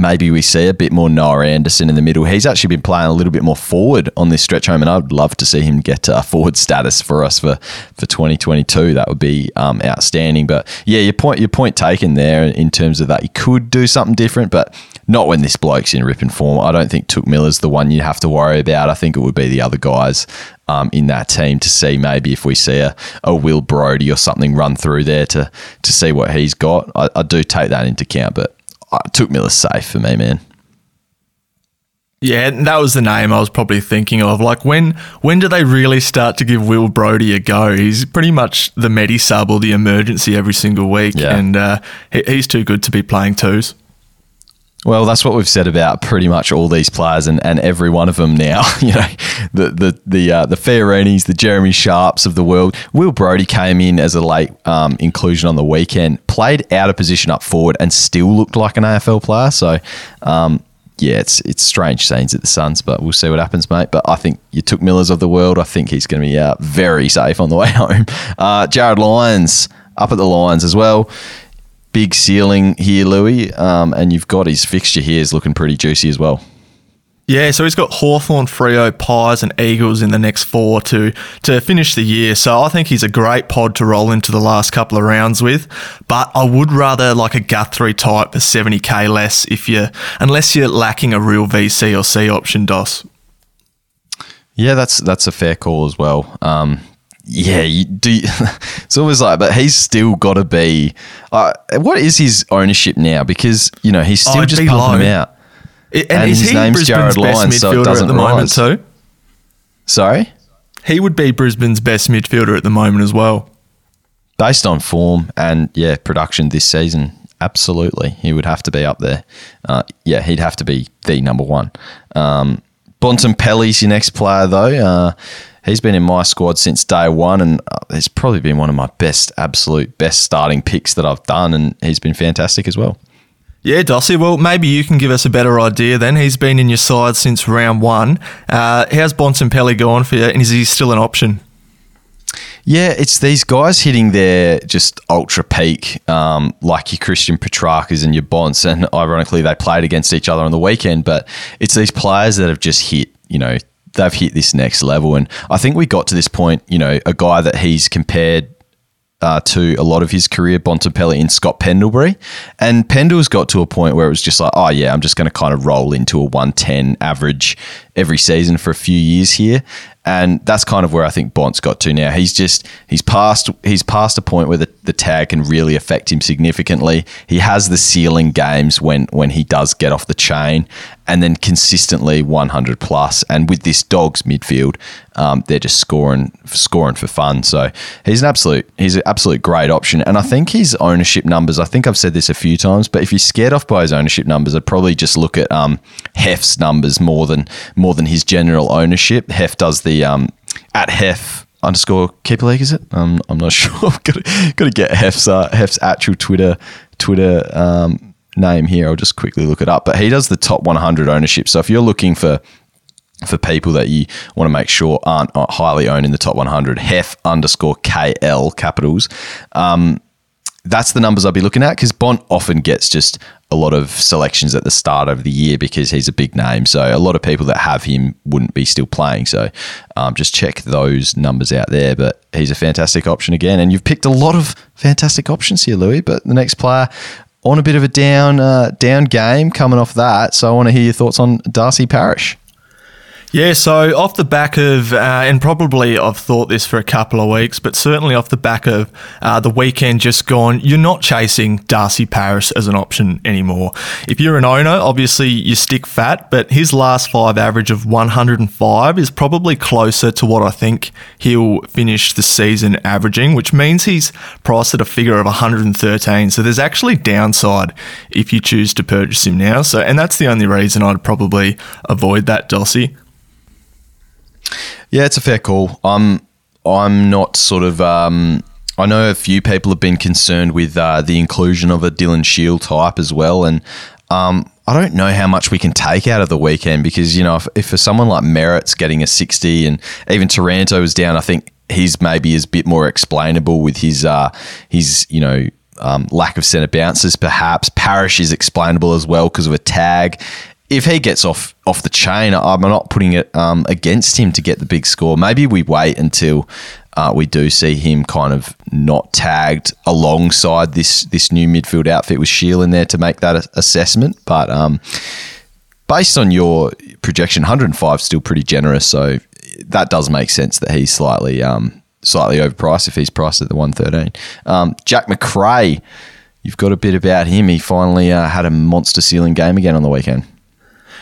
maybe we see a bit more Noah Anderson in the middle. He's actually been playing a little bit more forward on this stretch home, and I'd love to see him get a forward status for us for, for 2022. That would be um, outstanding. But yeah, your point your point taken there in terms of that. You could do something different, but not when this bloke's in ripping form. I don't think Touk Miller's the one you have to worry about. I think it would be the other guys um, in that team to see maybe if we see a, a Will Brody or something run through there to to see what he's got. I, I do take that into account, but uh, Touk Miller safe for me, man. Yeah, that was the name I was probably thinking of. Like when when do they really start to give Will Brody a go? He's pretty much the medi sub or the emergency every single week, yeah. and uh, he's too good to be playing twos. Well, that's what we've said about pretty much all these players and, and every one of them now. you know, the the the uh, the Fiorinis, the Jeremy Sharps of the world. Will Brody came in as a late um, inclusion on the weekend, played out of position up forward, and still looked like an AFL player. So, um, yeah, it's it's strange scenes at the Suns, but we'll see what happens, mate. But I think Touk Millers of the world. I think he's going to be uh, very safe on the way home. Uh, Jarryd Lyons up at the Lions as well big ceiling here, Lewy, um, and you've got his fixture here is looking pretty juicy as well. Yeah, so he's got Hawthorn, Freo, Pies, and Eagles in the next four to to finish the year. So I think he's a great pod to roll into the last couple of rounds with. But I would rather like a Guthrie type for seventy k less if you unless you're lacking a real VC or C option, Dos. Yeah, that's that's a fair call as well. Um, yeah, you do. it's always like, but he's still got to be. Uh, what is his ownership now? Because you know he's still oh, just pumping him out. It, and, and his name's Jarryd Lyons, so it doesn't at the rise. moment too. Sorry, he would be Brisbane's best midfielder at the moment as well, based on form and yeah production this season. Absolutely, he would have to be up there. Uh, yeah, he'd have to be the number one. Um, Bontempelli's your next player though. Uh, he's been in my squad since day one, and uh, he's probably been one of my best, absolute best starting picks that I've done, and he's been fantastic as well. Yeah, Dossy. Well, maybe you can give us a better idea then. He's been in your side since round one. Uh, how's Bontempelli going for you, and is he still an option? Yeah, it's these guys hitting their just ultra peak, um, like your Christian Petraccas and your Bonts, and ironically, they played against each other on the weekend. But it's these players that have just hit, you know, they've hit this next level. And I think we got to this point, you know, a guy that he's compared uh, to a lot of his career, Bontempelli in Scott Pendlebury. And Pendle's got to a point where it was just like, oh, yeah, I'm just going to kind of roll into a 110 average every season for a few years here and that's kind of where I think Bont's got to now. He's just he's past he's past a point where the, the tag can really affect him significantly. He has the ceiling games when when he does get off the chain, and then consistently 100 plus. And with this dog's midfield, um, they're just scoring scoring for fun. So he's an absolute he's an absolute great option. And I think his ownership numbers. I think I've said this a few times, but if you're scared off by his ownership numbers, I'd probably just look at um, Heff's numbers more than more than his general ownership. Heff does the um, at Heff underscore keeper league. Is it? Um, I'm not sure. I've got to, got to get Heff's uh, Heff's actual Twitter Twitter um, name here. I'll just quickly look it up. But he does the top 100 ownership. So if you're looking for for people that you want to make sure aren't highly owned in the top 100, Heff underscore KL capitals. Um, that's the numbers I'll be looking at because Bont often gets just a lot of selections at the start of the year because he's a big name. So a lot of people that have him wouldn't be still playing. So um, just check those numbers out there. But he's a fantastic option again. And you've picked a lot of fantastic options here, Lewy. But the next player on a bit of a down uh, down game coming off that. So I want to hear your thoughts on Darcy Parish. Yeah, so off the back of, uh, and probably I've thought this for a couple of weeks, but certainly off the back of uh, the weekend just gone, you're not chasing Darcy Parish as an option anymore. If you're an owner, obviously you stick fat, but his last five average of 105 is probably closer to what I think he'll finish the season averaging, which means he's priced at a figure of 113. So there's actually downside if you choose to purchase him now. So, and that's the only reason I'd probably avoid that, Dossy. Yeah, it's a fair call. I'm I'm not sort of. Um, I know a few people have been concerned with uh, the inclusion of a Dylan Shiel type as well, and um, I don't know how much we can take out of the weekend because you know if, if for someone like Merrett's getting a sixty and even Taranto is down, I think he's maybe is a bit more explainable with his uh, his you know um, lack of centre bounces, perhaps. Parish is explainable as well because of a tag if he gets off off the chain, I'm not putting it um, against him to get the big score. Maybe we wait until uh, we do see him kind of not tagged alongside this this new midfield outfit with Shiel in there to make that assessment. But um, based on your projection, 105 is still pretty generous, so that does make sense that he's slightly um, slightly overpriced if he's priced at the 113. Um, Jack Macrae, you've got a bit about him. He finally uh, had a monster ceiling game again on the weekend.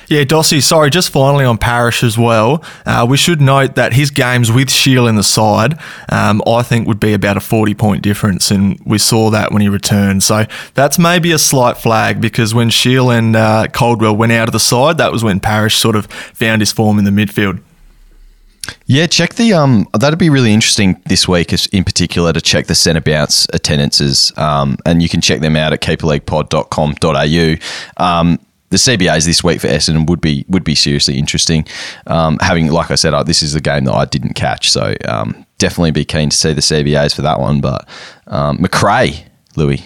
Yeah, Dossy, sorry, just finally on Parish as well. Uh, we should note that his games with Shiel in the side, um, I think, would be about a 40 point difference, and we saw that when he returned. So that's maybe a slight flag because when Shiel and uh, Caldwell went out of the side, that was when Parish sort of found his form in the midfield. Yeah, check the um. That'd be really interesting this week, in particular, to check the centre bounce attendances. Um, and you can check them out at keeperleaguepod.com.au. Um, the CBAs this week for Essendon would be would be seriously interesting. Um, having, like I said, uh, this is a game that I didn't catch, so um, definitely be keen to see the CBAs for that one. But um, Macrae, Lewy.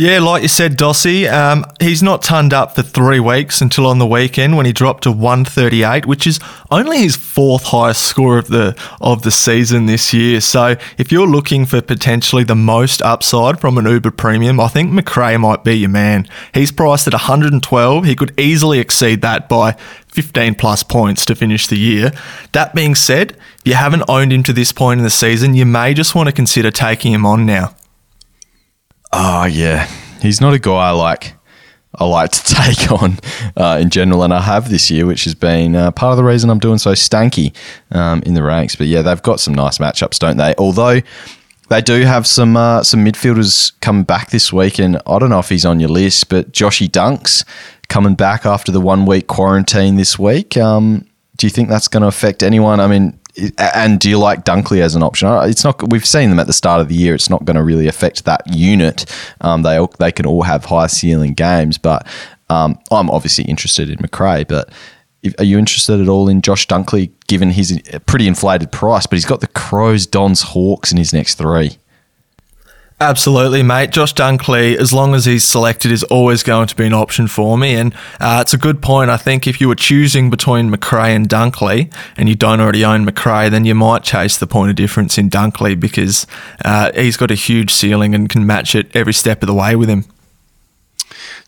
Yeah, like you said, Dossy, um, he's not turned up for three weeks until on the weekend when he dropped to 138, which is only his fourth highest score of the of the season this year. So if you're looking for potentially the most upside from an Uber Premium, I think Macrae might be your man. He's priced at 112. He could easily exceed that by 15 plus points to finish the year. That being said, if you haven't owned him to this point in the season, you may just want to consider taking him on now. Oh yeah, he's not a guy I like. I like to take on uh, in general, and I have this year, which has been uh, part of the reason I'm doing so stanky um, in the ranks. But yeah, they've got some nice matchups, don't they? Although they do have some uh, some midfielders coming back this week, and I don't know if he's on your list, but Joshy Dunks coming back after the one week quarantine this week. Um, do you think that's going to affect anyone? I mean, and do you like Dunkley as an option? Uh, it's not. We've seen them at the start of the year. It's not going to really affect that unit. Um, they all, they can all have high ceiling games, but um, I'm obviously interested in Macrae. But if, are you interested at all in Josh Dunkley, given his pretty inflated price? But he's got the Crows, Dons, Hawks in his next three. Absolutely, mate. Josh Dunkley, as long as he's selected, is always going to be an option for me. And uh, it's a good point. I think if you were choosing between Macrae and Dunkley, and you don't already own Macrae, then you might chase the point of difference in Dunkley because uh, he's got a huge ceiling and can match it every step of the way with him.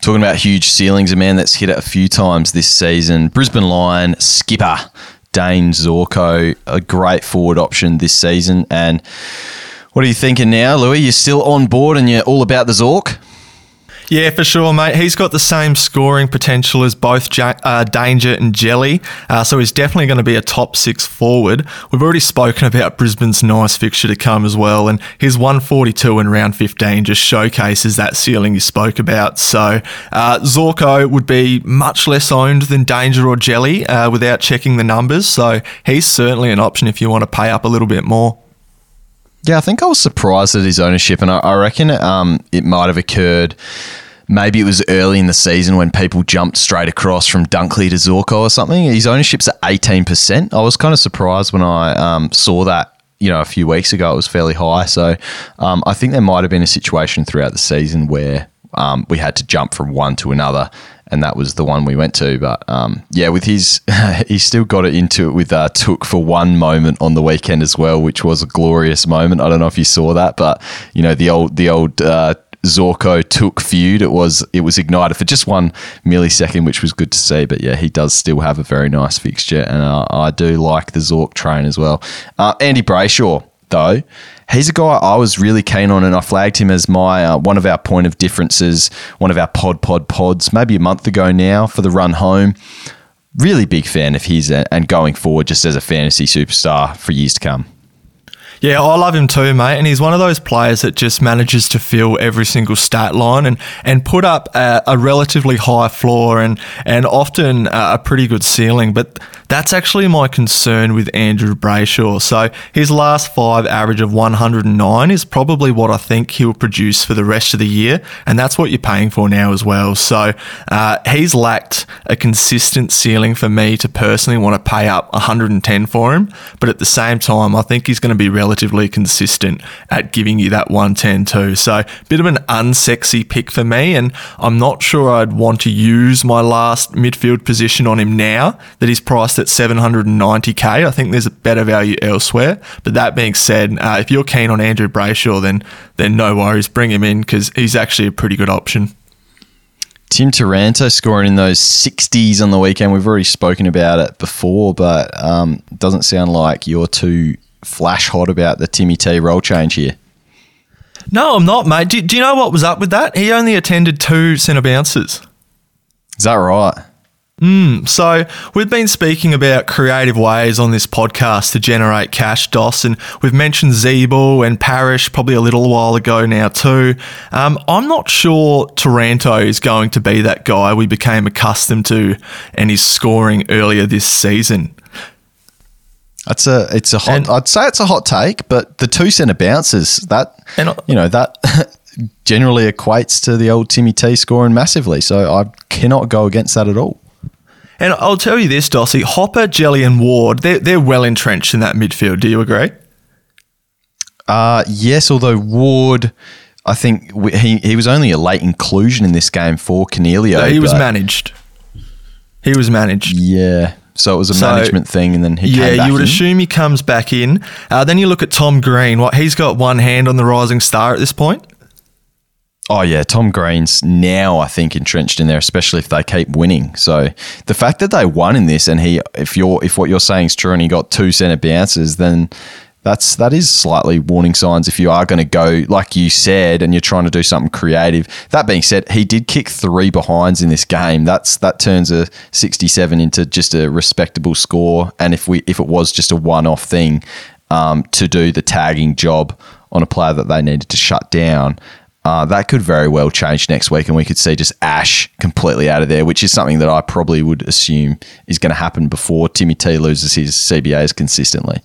Talking about huge ceilings, a man that's hit it a few times this season, Brisbane Lion skipper Dane Zorko, a great forward option this season. And what are you thinking now, Lewy? You're still on board and you're all about the Zork? Yeah, for sure, mate. He's got the same scoring potential as both ja- uh, Danger and Jelly, uh, so he's definitely going to be a top six forward. We've already spoken about Brisbane's nice fixture to come as well, and his 142 in round 15 just showcases that ceiling you spoke about. So uh, Zorko would be much less owned than Danger or Jelly uh, without checking the numbers, so he's certainly an option if you want to pay up a little bit more. Yeah, I think I was surprised at his ownership, and I, I reckon um, it might have occurred. Maybe it was early in the season when people jumped straight across from Dunkley to Zorko or something. His ownership's at eighteen percent. I was kind of surprised when I um, saw that. You know, a few weeks ago, it was fairly high. So, um, I think there might have been a situation throughout the season where um, we had to jump from one to another, and that was the one we went to. But um, yeah, with his, he still got it into it with uh, Touk for one moment on the weekend as well, which was a glorious moment. I don't know if you saw that, but you know the old the old. Uh, Zorko Touk feud. It was it was ignited for just one millisecond, which was good to see. But yeah, he does still have a very nice fixture, and uh, I do like the Zork train as well. Uh, Andy Brayshaw, though, he's a guy I was really keen on, and I flagged him as my uh, one of our point of differences, one of our pod pod pods, maybe a month ago now for the run home. Really big fan of his, uh, and going forward, just as a fantasy superstar for years to come. Yeah, I love him too, mate. And he's one of those players that just manages to fill every single stat line and, and put up a, a relatively high floor and, and often a pretty good ceiling. But that's actually my concern with Andrew Brayshaw. So his last five average of 109 is probably what I think he'll produce for the rest of the year. And that's what you're paying for now as well. So uh, he's lacked a consistent ceiling for me to personally want to pay up 110 for him. But at the same time, I think he's going to be relatively relatively consistent at giving you that 110 too. So, bit of an unsexy pick for me, and I'm not sure I'd want to use my last midfield position on him now that he's priced at 790k. I think there's a better value elsewhere. But that being said, uh, if you're keen on Andrew Brayshaw, then then no worries, bring him in because he's actually a pretty good option. Tim Taranto scoring in those 60s on the weekend. We've already spoken about it before, but um, doesn't sound like you're too flash hot about the Timmy T role change here. No, I'm not, mate. Do, do you know what was up with that? He only attended two centre bounces. Is that right? Mm, so we've been speaking about creative ways on this podcast to generate cash, Dos, and we've mentioned Ziebell and Parish probably a little while ago now too. Um, I'm not sure Taranto is going to be that guy we became accustomed to and is scoring earlier this season. That's a it's a hot. And, I'd say it's a hot take, but the two centre bounces that and, you know that generally equates to the old Timmy T scoring massively. So I cannot go against that at all. And I'll tell you this, Dossy, Hopper, Jelly, and Ward, they're, they're well entrenched in that midfield. Do you agree? Uh, yes, although Ward, I think he, he was only a late inclusion in this game for Coniglio. No, he was managed. He was managed. Yeah. So it was a so, management thing, and then he yeah, you would in. assume he comes back in. Uh, then you look at Tom Green. What he's got one hand on the rising star at this point. Oh yeah, Tom Green's now I think entrenched in there, especially if they keep winning. So the fact that they won in this, and he, if you're if what you're saying is true, and he got two centre bounces, then that's that is slightly warning signs if you are going to go like you said and you're trying to do something creative. That being said, he did kick three behinds in this game. That's that turns a 67 into just a respectable score. And if we if it was just a one off thing um, to do the tagging job on a player that they needed to shut down. Uh, that could very well change next week, and we could see just Ash completely out of there, which is something that I probably would assume is going to happen before Timmy T loses his CBAs consistently.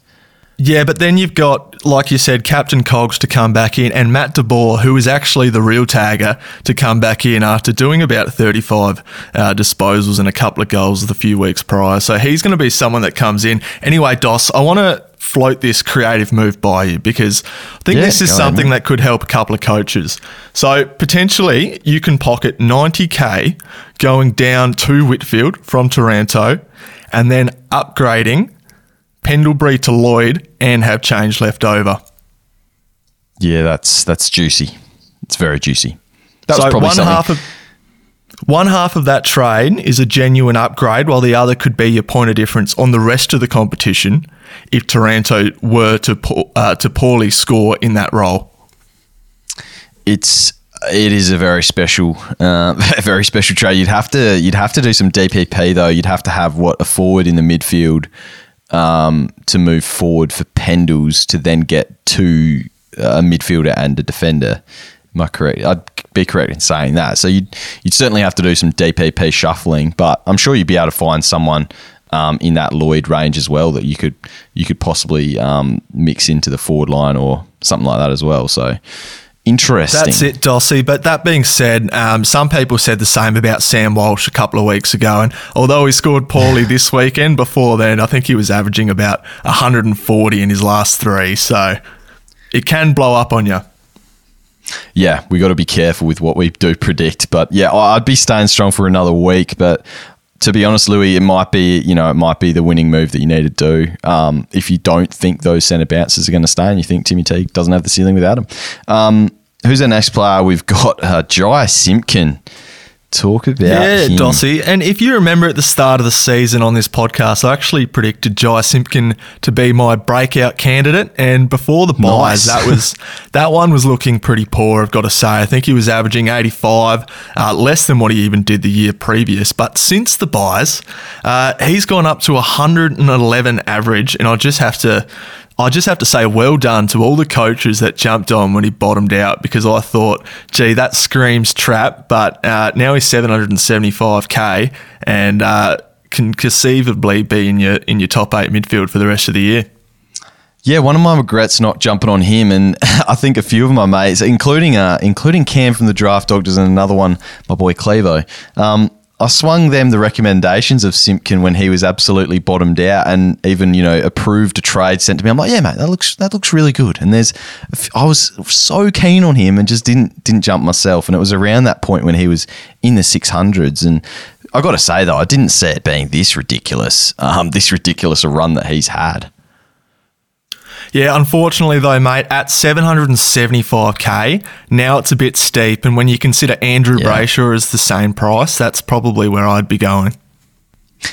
Yeah, but then you've got, like you said, Captain Cogs to come back in and Matt DeBoer, who is actually the real tagger, to come back in after doing about 35 uh, disposals and a couple of goals the few weeks prior. So he's going to be someone that comes in. Anyway, Dos, I want to float this creative move by you because I think yeah, this is something that could help a couple of coaches. So potentially you can pocket 90k going down to Whitfield from Taranto and then upgrading Pendlebury to Lloyd and have change left over. Yeah, that's that's juicy. It's very juicy. That so one something. half of one half of that trade is a genuine upgrade, while the other could be your point of difference on the rest of the competition if Taranto were to uh, to poorly score in that role. It's It is a very special, uh, very special trade. You'd have to, you'd have to do some DPP though. You'd have to have what a forward in the midfield um, to move forward for Pendles to then get to a midfielder and a defender. Am I correct? I'd be correct in saying that. So you'd you'd certainly have to do some DPP shuffling, but I'm sure you'd be able to find someone um, in that Lloyd range as well that you could you could possibly um, mix into the forward line or something like that as well. So interesting. That's it, Dossy. But that being said, um, some people said the same about Sam Walsh a couple of weeks ago. And although he scored poorly this weekend, before then, I think he was averaging about 140 in his last three. So it can blow up on you. Yeah, we got to be careful with what we do predict. But yeah, I'd be staying strong for another week. But to be honest, Lewy, it might be you know it might be the winning move that you need to do. Um, if you don't think those centre bounces are going to stay, and you think Timmy Teague doesn't have the ceiling without him. Um, who's our next player? We've got uh, Jy Simpkin talk about yeah, him. Dossy. And if you remember at the start of the season on this podcast, I actually predicted Jy Simpkin to be my breakout candidate. And before the buys, Nice. that was that one was looking pretty poor. I've got to say. I think he was averaging 85, uh, less than what he even did the year previous. But since the buys, uh, he's gone up to 111 average, and I just have to. I just have to say, well done to all the coaches that jumped on when he bottomed out because I thought, gee, that screams trap. But uh, now he's 775k and uh, can conceivably be in your in your top eight midfield for the rest of the year. Yeah, one of my regrets not jumping on him, and I think a few of my mates, including uh, including Cam from the Draft Doctors, and another one, my boy Clevo. Um, I swung them the recommendations of Simpkin when he was absolutely bottomed out, and even you know approved a trade sent to me. I'm like, yeah, mate, that looks that looks really good. And there's, I was so keen on him and just didn't didn't jump myself. And it was around that point when he was in the 600s, and I got to say though, I didn't see it being this ridiculous, um, this ridiculous a run that he's had. Yeah, unfortunately though, mate, at 775k, now it's a bit steep. And when you consider Andrew Yeah. Brayshaw as the same price, that's probably where I'd be going.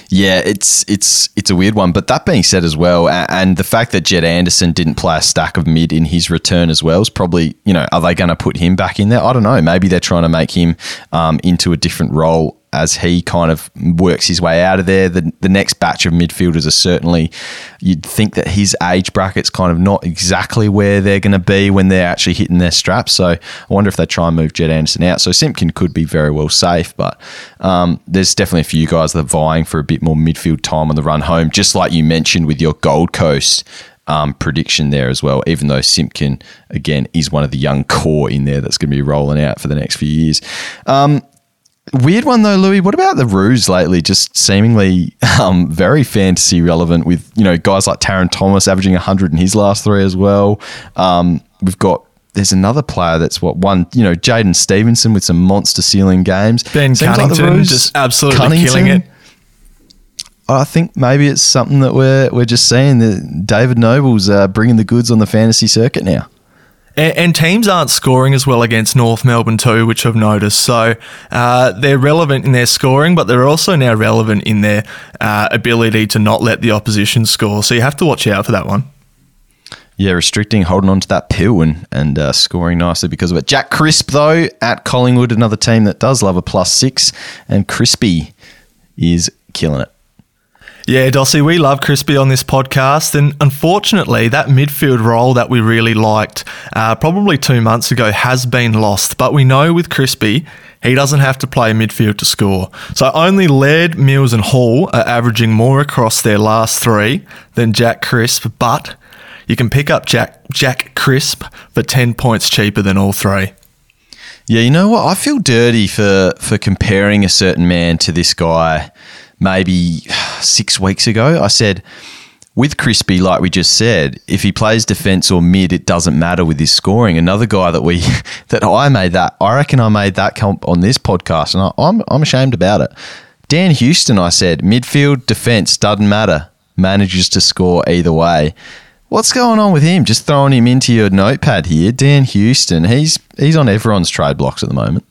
Yeah, it's it's it's a weird one. But that being said, as well, and the fact that Jed Anderson didn't play a stack of mid in his return as well is probably you know are they going to put him back in there? I don't know. Maybe they're trying to make him um, into a different role as he kind of works his way out of there. The the next batch of midfielders are certainly you'd think that his age bracket's kind of not exactly where they're going to be when they're actually hitting their straps. So I wonder if they try and move Jed Anderson out. So Simpkin could be very well safe, but um, there's definitely a few guys that are vying for a bit more midfield time on the run home, just like you mentioned with your Gold Coast. Um, prediction there as well, even though Simpkin, again, is one of the young core in there that's going to be rolling out for the next few years. Um, Weird one though, Lewy. What about the Roos lately? Just seemingly um, very fantasy relevant with you know guys like Tarryn Thomas averaging hundred in his last three as well. Um, we've got there's another player that's what one you know Jaidyn Stephenson with some monster ceiling games. Ben Seems like Cunnington Roos- just absolutely Cunnington, killing it. I think maybe it's something that we're we're just seeing that David Noble's uh, bringing the goods on the fantasy circuit now. And, and teams aren't scoring as well against North Melbourne too, which I've noticed. So uh, they're relevant in their scoring, but they're also now relevant in their uh, ability to not let the opposition score. So you have to watch out for that one. Yeah, restricting, holding on to that pill and and uh, scoring nicely because of it. Jack Crisp though at Collingwood, another team that does love a plus six, and Crispy is killing it. Yeah, Dossy, we love Crispy on this podcast, and unfortunately, that midfield role that we really liked uh, probably two months ago has been lost. But we know with Crispy, he doesn't have to play midfield to score. So only Laird, Mills, and Hall are averaging more across their last three than Jack Crisp, but you can pick up Jack Jack Crisp for ten points cheaper than all three. Yeah, you know what? I feel dirty for for comparing a certain man to this guy. Maybe six weeks ago, I said with Crispy, like we just said, if he plays defense or mid, it doesn't matter with his scoring. Another guy that we that I made that I reckon I made that comp on this podcast, and I, I'm I'm ashamed about it. Dan Houston, I said midfield defense doesn't matter, manages to score either way. What's going on with him? Just throwing him into your notepad here, Dan Houston. He's he's on everyone's trade blocks at the moment.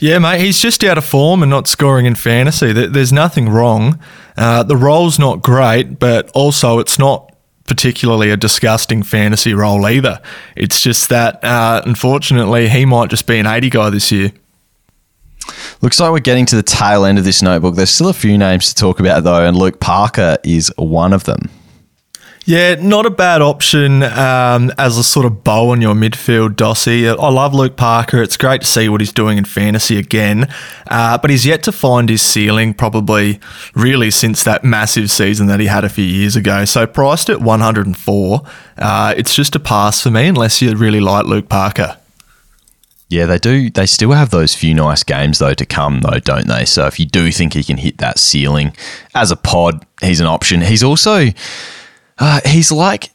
Yeah, mate, he's just out of form and not scoring in fantasy. There's nothing wrong. Uh, the role's not great, but also it's not particularly a disgusting fantasy role either. It's just that, uh, unfortunately, he might just be an 80 guy this year. Looks like we're getting to the tail end of this notebook. There's still a few names to talk about, though, and Luke Parker is one of them. Yeah, not a bad option um, as a sort of bow on your midfield, Dossy. I love Luke Parker. It's great to see what he's doing in fantasy again, uh, but he's yet to find his ceiling probably really since that massive season that he had a few years ago. So priced at 104, uh, it's just a pass for me unless you really like Luke Parker. Yeah, they do. They still have those few nice games though to come, though, don't they? So if you do think he can hit that ceiling as a pod, he's an option. He's also uh, he's like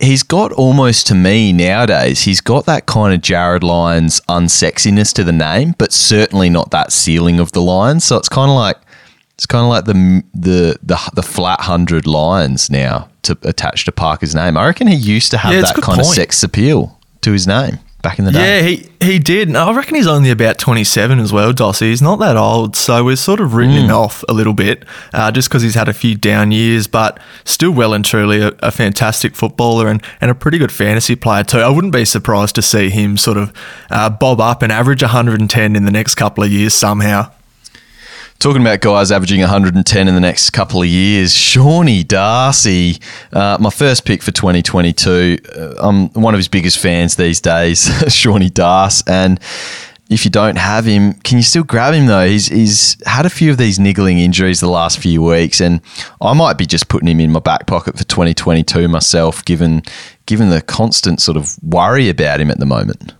he's got almost to me nowadays. He's got that kind of Jarryd Lyons unsexiness to the name, but certainly not that ceiling of the Lions. So it's kind of like it's kind of like the the the, the flat hundred Lions now to attach to Parker's name. I reckon he used to have yeah, that kind point. of sex appeal to his name back in the day. Yeah, he, he did. I reckon he's only about 27 as well, Dossy. He's not that old, so we're sort of written mm. him off a little bit uh, just because he's had a few down years, but still well and truly a, a, fantastic footballer and, and a pretty good fantasy player too. I wouldn't be surprised to see him sort of uh, bob up and average 110 in the next couple of years somehow. Talking about guys averaging 110 in the next couple of years, Shawnee Darcy, uh, my first pick for 2022. Uh, I'm one of his biggest fans these days, Shawnee Darce. And if you don't have him, can you still grab him though? He's, he's had a few of these niggling injuries the last few weeks, and I might be just putting him in my back pocket for 2022 myself, given given the constant sort of worry about him at the moment.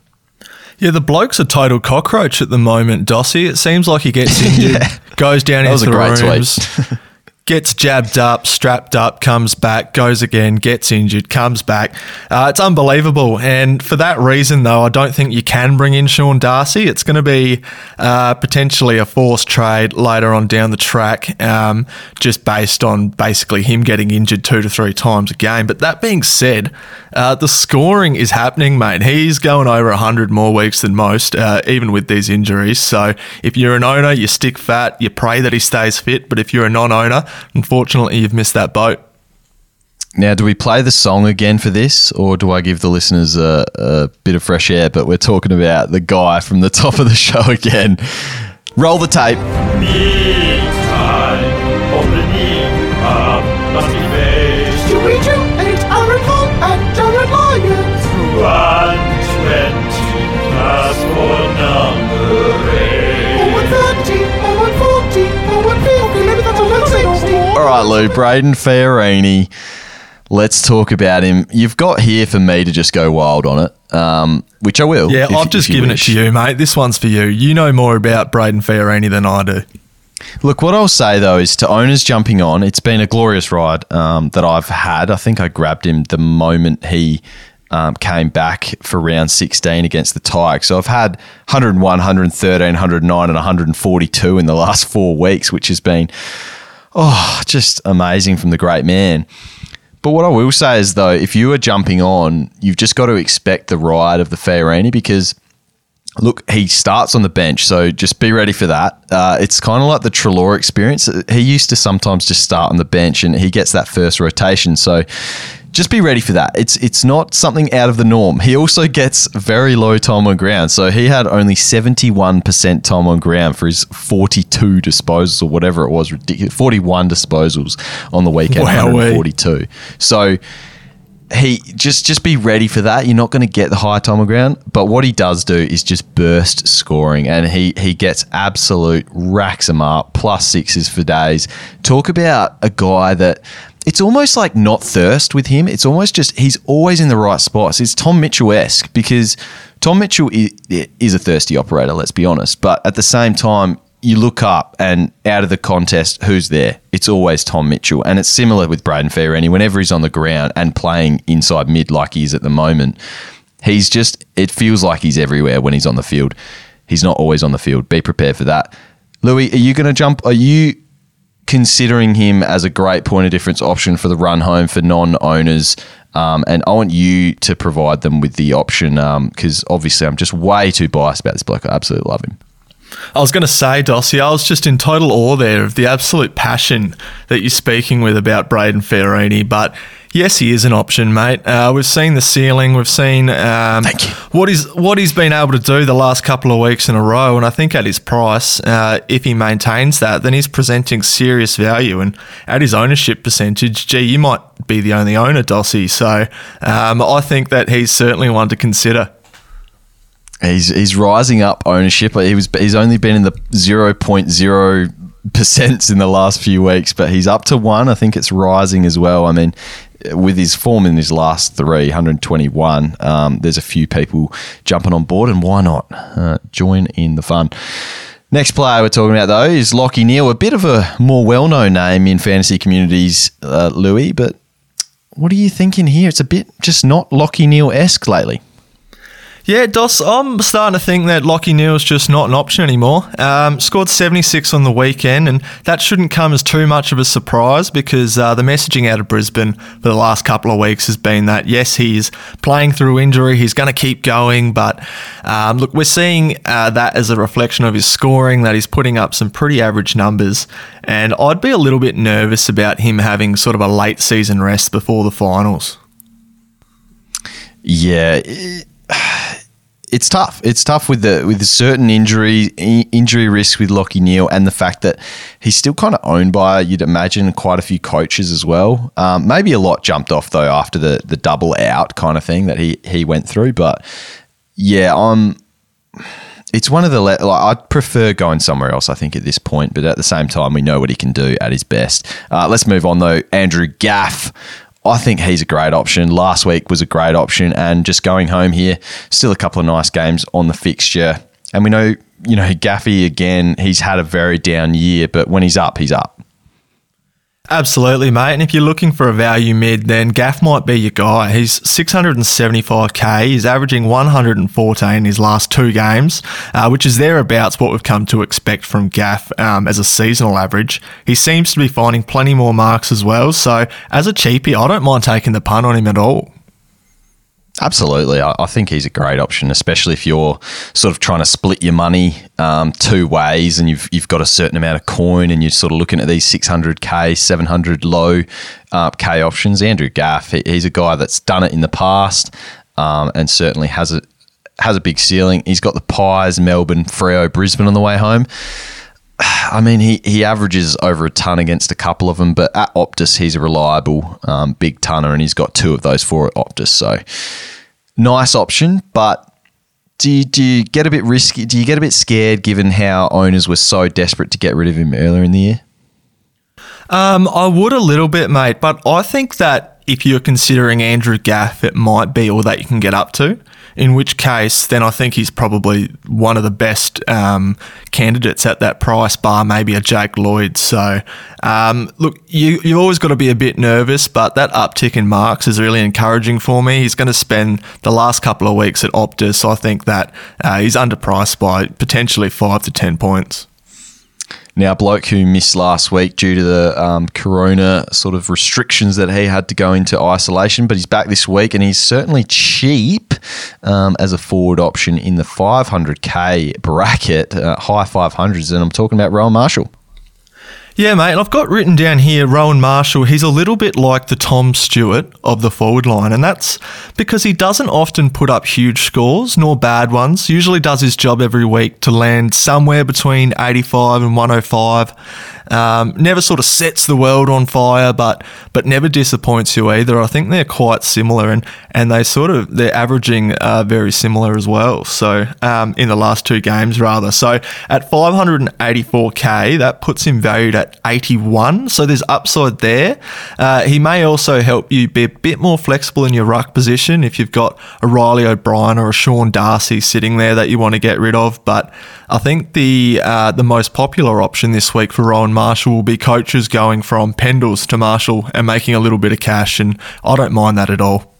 Yeah, the bloke's a total cockroach at the moment, Dossy. It seems like he gets injured, yeah. goes down that into the rooms. gets jabbed up, strapped up, comes back, goes again, gets injured, comes back. Uh, it's unbelievable. And for that reason, though, I don't think you can bring in Sean Darcy. It's going to be uh, potentially a forced trade later on down the track, um, just based on basically him getting injured two to three times a game. But that being said, uh, the scoring is happening, mate. He's going over 100 more weeks than most, uh, even with these injuries. So if you're an owner, you stick fat, you pray that he stays fit. But if you're a non owner, unfortunately, you've missed that boat. Now, do we play the song again for this, or do I give the listeners a, a, bit of fresh air? But we're talking about the guy from the top of the show again. Roll the tape. All right, Lou, Brayden Fiorini. Let's talk about him. You've got here for me to just go wild on it, um, which I will. Yeah, if, I've just given wish. it to you, mate. This one's for you. You know more about Brayden Fiorini than I do. Look, what I'll say though is to owners jumping on, it's been a glorious ride um, that I've had. I think I grabbed him the moment he um, came back for round 16 against the Tigers. So I've had 101, 113, 109, and 142 in the last four weeks, which has been oh, just amazing from the great man. But what I will say is, though, if you are jumping on, you've just got to expect the ride of the Fiorini because, look, he starts on the bench, so just be ready for that. Uh, it's kind of like the Treloar experience. He used to sometimes just start on the bench and he gets that first rotation. So just be ready for that. It's it's not something out of the norm. He also gets very low time on ground. So he had only 71% time on ground for his 42 disposals or whatever it was, ridiculous. 41 disposals on the weekend, wow, eh. 142. So he just just be ready for that. You're not going to get the high time on ground, but what he does do is just burst scoring, and he he gets absolute racks them up, plus sixes for days. Talk about a guy that it's almost like not thirst with him. It's almost just he's always in the right spots. It's Tom Mitchell esque because Tom Mitchell is a thirsty operator. Let's be honest, but at the same time, you look up and out of the contest, who's there? It's always Tom Mitchell, and it's similar with Brayden Fiorini. Whenever he's on the ground and playing inside mid like he is at the moment, he's just it feels like he's everywhere when he's on the field. He's not always on the field. Be prepared for that. Lewy, are you going to jump? Are you considering him as a great point of difference option for the run home for non owners. Um, and I want you to provide them with the option because um, obviously I'm just way too biased about this bloke. I absolutely love him. I was going to say, Dossy, I was just in total awe there of the absolute passion that you're speaking with about Brayden Fiorini. But Yes, he is an option, mate. Uh, we've seen the ceiling. We've seen um, what he's what he's been able to do the last couple of weeks in a row, and I think at his price, uh, if he maintains that, then he's presenting serious value. And at his ownership percentage, gee, you might be the only owner, Dossy. So um, I think that he's certainly one to consider. He's he's rising up ownership. He was he's only been in the zero point zero percent in the last few weeks, but he's up to one. I think it's rising as well. I mean, with his form in his last three, 121, um, there's a few people jumping on board, and why not uh, join in the fun? Next player we're talking about, though, is Lachie Neale, a bit of a more well known name in fantasy communities, uh, Lewy, but what are you thinking here? It's a bit just not Lachie Neale esque lately. Yeah, Dos, I'm starting to think that Lachie Neale's just not an option anymore. Um, scored 76 on the weekend, and that shouldn't come as too much of a surprise because uh, the messaging out of Brisbane for the last couple of weeks has been that, yes, he's playing through injury, he's going to keep going, but um, look, we're seeing uh, that as a reflection of his scoring, that he's putting up some pretty average numbers, and I'd be a little bit nervous about him having sort of a late season rest before the finals. Yeah. It- it's tough. It's tough with the with the certain injury injury risk with Lachie Neale and the fact that he's still kind of owned by you'd imagine quite a few coaches as well. Um, maybe a lot jumped off though after the the double out kind of thing that he he went through. But yeah, I'm. It's one of the like I'd prefer going somewhere else. I think at this point, but at the same time, we know what he can do at his best. Uh, let's move on though. Andrew Gaff I think he's a great option. Last week was a great option, and just going home here, still a couple of nice games on the fixture. And we know, you know, Gaffy again, he's had a very down year, but when he's up, he's up. Absolutely, mate. And if you're looking for a value mid, then Gaff might be your guy. He's 675k. He's averaging 114 in his last two games, uh, which is thereabouts what we've come to expect from Gaff um, as a seasonal average. He seems to be finding plenty more marks as well. So, as a cheapie, I don't mind taking the punt on him at all. Absolutely. I, I, think he's a great option, especially if you're sort of trying to split your money um, two ways and you've, you've got a certain amount of coin and you're sort of looking at these 600K, 700 low uh, K options. Andrew Gaff, he, he's a guy that's done it in the past um, and certainly has a, has a big ceiling. He's got the Pies, Melbourne, Freo, Brisbane on the way home. I mean, he, he averages over a ton against a couple of them, but at Optus, he's a reliable um, big tonner, and he's got two of those four at Optus. So, nice option. But do you, do you get a bit risky? Do you get a bit scared given how owners were so desperate to get rid of him earlier in the year? Um, I would a little bit, mate, but I think that if you're considering Andrew Gaff, it might be all that you can get up to in which case, then I think he's probably one of the best um, candidates at that price bar, maybe a Jake Lloyd. So, um, look, you, you've always got to be a bit nervous, but that uptick in marks is really encouraging for me. He's going to spend the last couple of weeks at Optus, so I think that uh, he's underpriced by potentially five to 10 points. Now, bloke who missed last week due to the um, corona sort of restrictions that he had to go into isolation, but he's back this week and he's certainly cheap um, as a forward option in the 500k bracket, uh, high 500s, and I'm talking about Rowan Marshall. Yeah, mate. I've got written down here Rowan Marshall. He's a little bit like the Tom Stewart of the forward line, and that's because he doesn't often put up huge scores, nor bad ones. Usually does his job every week to land somewhere between 85 and 105. Um, never sort of sets the world on fire, but but never disappoints you either. I think they're quite similar, and and they sort of they're averaging uh, very similar as well. So um, in the last two games, rather. So at 584k, that puts him valued at 81. So there's upside there. Uh, he may also help you be a bit more flexible in your ruck position if you've got a Riley O'Brien or a Sean Darcy sitting there that you want to get rid of. But I think the uh, the most popular option this week for Rowan Marshall will be coaches going from Pendles to Marshall and making a little bit of cash, and I don't mind that at all.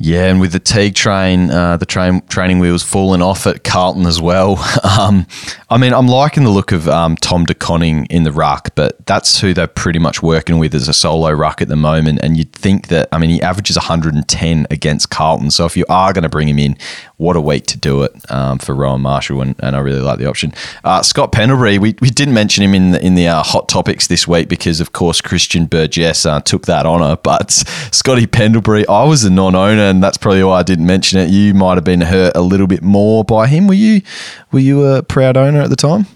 Yeah, and with the Teague train, uh, the train training wheels falling off at Carlton as well. Um, I mean, I'm liking the look of um, Tom De Koning in the ruck, but that's who they're pretty much working with as a solo ruck at the moment. And you'd think that, I mean, he averages 110 against Carlton. So if you are going to bring him in, what a week to do it um, for Rowan Marshall, and, and, I really like the option. Uh, Scott Pendlebury, we, we didn't mention him in the, in the uh, hot topics this week because, of course, Christian Burgess uh, took that honour. But Scotty Pendlebury, I was a non-owner, and that's probably why I didn't mention it. You might have been hurt a little bit more by him. Were you? Were you a proud owner at the time?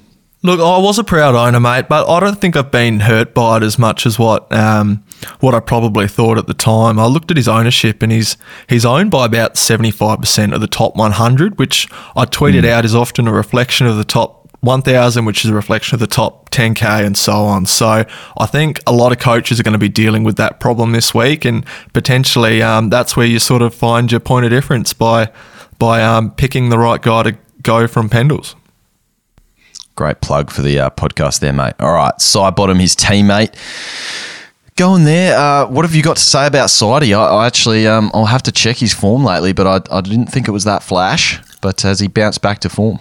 Look, I was a proud owner, mate, but I don't think I've been hurt by it as much as what um, what I probably thought at the time. I looked at his ownership, and he's he's owned by about seventy five percent of the top one hundred, which I tweeted mm. out is often a reflection of the top 1000, which is a reflection of the top 10K and so on. So I think a lot of coaches are going to be dealing with that problem this week, and potentially um, that's where you sort of find your point of difference by by um, picking the right guy to go from Pendles. Great plug for the uh, podcast there, mate. All right, Sidebottom, his teammate. Going there, uh, what have you got to say about Sidey? I, I actually, um, I'll have to check his form lately, but I, I didn't think it was that flash. But has he bounced back to form?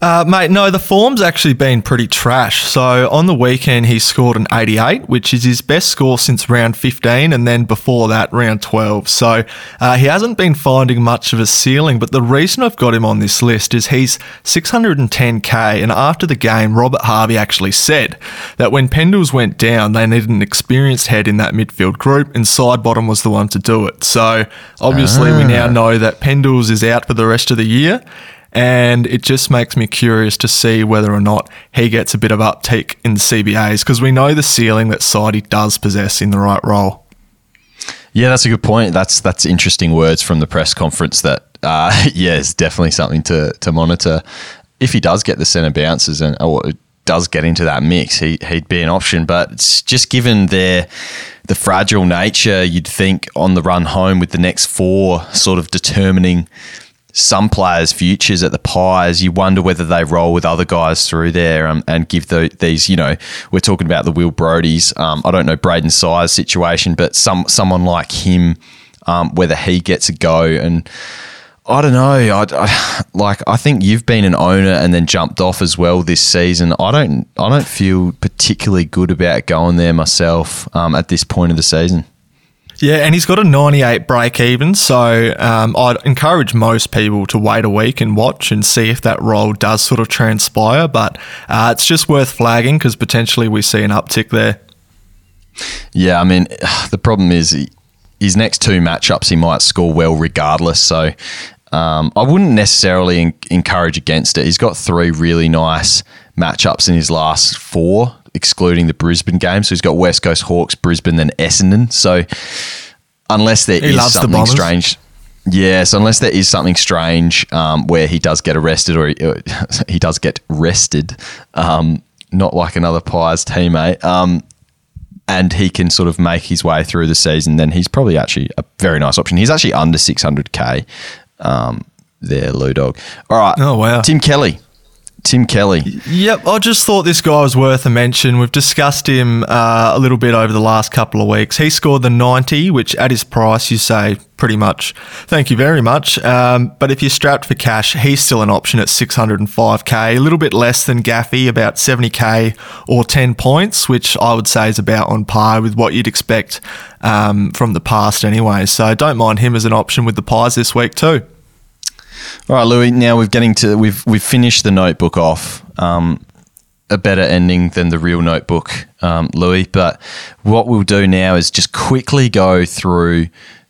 Uh, mate, no, the form's actually been pretty trash. So on the weekend, he scored an 88, which is his best score since round 15, and then before that, round 12. So uh, he hasn't been finding much of a ceiling, but the reason I've got him on this list is he's 610k, and after the game, Robert Harvey actually said that when Pendles went down, they needed an experienced head in that midfield group, and Sidebottom was the one to do it. So obviously, ah. we now know that Pendles is out for the rest of the year and it just makes me curious to see whether or not he gets a bit of uptake in the CBAs because we know the ceiling that Sidey does possess in the right role. Yeah, that's a good point. That's that's interesting words from the press conference. That uh, yeah, is definitely something to to monitor. If he does get the centre bounces and or does get into that mix, he he'd be an option. But just given their the fragile nature, you'd think on the run home with the next four sort of determining some players' futures at the Pies, you wonder whether they roll with other guys through there um, and give the, these, you know, we're talking about the Will Brodies. Um, I don't know Brayden Sier situation, but some someone like him, um, whether he gets a go. And I don't know. I, I, like. I think you've been an owner and then jumped off as well this season. I don't. I don't feel particularly good about going there myself um, at this point of the season. Yeah, and he's got a 98 break even. So um, I'd encourage most people to wait a week and watch and see if that role does sort of transpire. But uh, it's just worth flagging because potentially we see an uptick there. Yeah, I mean, the problem is his next two matchups he might score well regardless. So um, I wouldn't necessarily encourage against it. He's got three really nice matchups in his last four excluding the Brisbane game. So he's got West Coast Hawks, Brisbane, then Essendon. So unless there he is something strange. Yes, unless there is something strange um, where he does get arrested or he, he does get rested, um, not like another Pies teammate, um, and he can sort of make his way through the season, then he's probably actually a very nice option. He's actually under 600k um, there, Lou Dog. All right. Oh, wow. Tim Kelly. Tim Kelly. Yep, I just thought this guy was worth a mention. We've discussed him uh, a little bit over the last couple of weeks. He scored the 90, which at his price, you say pretty much, thank you very much. Um, but if you're strapped for cash, he's still an option at 605k, a little bit less than Gaffy, about 70k or 10 points, which I would say is about on par with what you'd expect um, from the past anyway. So don't mind him as an option with the Pies this week too. All right, Lewy. Now we're getting to we've we've finished the notebook off. Um, a better ending than the real notebook, um, Lewy. But what we'll do now is just quickly go through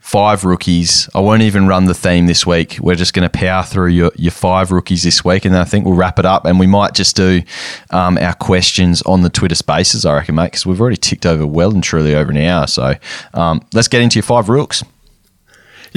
five rookies. I won't even run the theme this week. We're just going to power through your, your five rookies this week, and then I think we'll wrap it up. And we might just do um, our questions on the Twitter Spaces, I reckon, mate, because we've already ticked over well and truly over an hour. So um, let's get into your five rooks.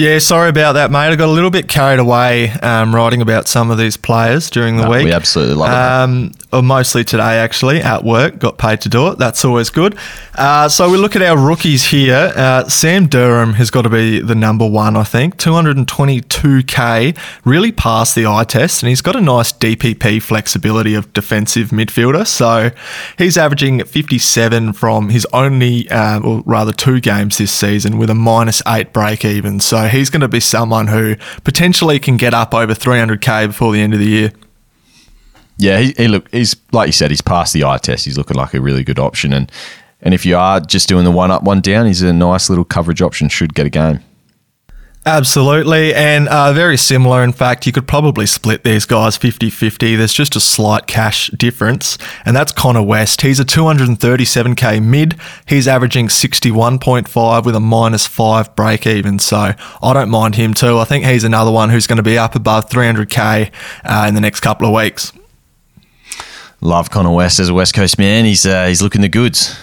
Yeah, sorry about that, mate. I got a little bit carried away um, writing about some of these players during the no, week. We absolutely love it. Um, or mostly today actually at work. Got paid to do it. That's always good. Uh, so we look at our rookies here. Uh, Sam Durham has got to be the number one, I think. 222k, really passed the eye test, and he's got a nice DPP flexibility of defensive midfielder. So he's averaging 57 from his only, uh, or rather two games this season with a minus eight break even. So he's going to be someone who potentially can get up over 300k before the end of the year. Yeah, he, he look he's like you said, he's passed the eye test. He's looking like a really good option, and and if you are just doing the one up, one down, he's a nice little coverage option. Should get a game. Absolutely, and uh, very similar. In fact, you could probably split these guys 50 50. There's just a slight cash difference, and that's Connor West. He's a 237k mid. He's averaging 61.5 with a minus five break even, so I don't mind him too. I think he's another one who's going to be up above 300k uh, in the next couple of weeks. Love Connor West as a West Coast man. He's uh, he's looking the goods.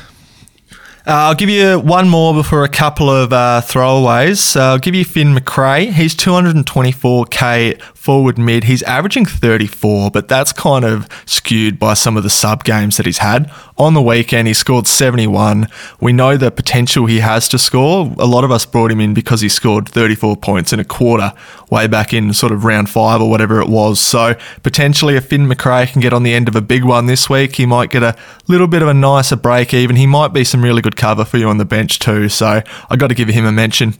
Uh, I'll give you one more before a couple of uh, throwaways. Uh, I'll give you Finn Macrae. He's 224k forward mid. He's averaging 34, but that's kind of skewed by some of the sub games that he's had. On the weekend, he scored 71. We know the potential he has to score. A lot of us brought him in because he scored 34 points in a quarter way back in sort of round five or whatever it was. So potentially, if Finn Macrae can get on the end of a big one this week, he might get a little bit of a nicer break even. He might be some really good cover for you on the bench too. So I got to give him a mention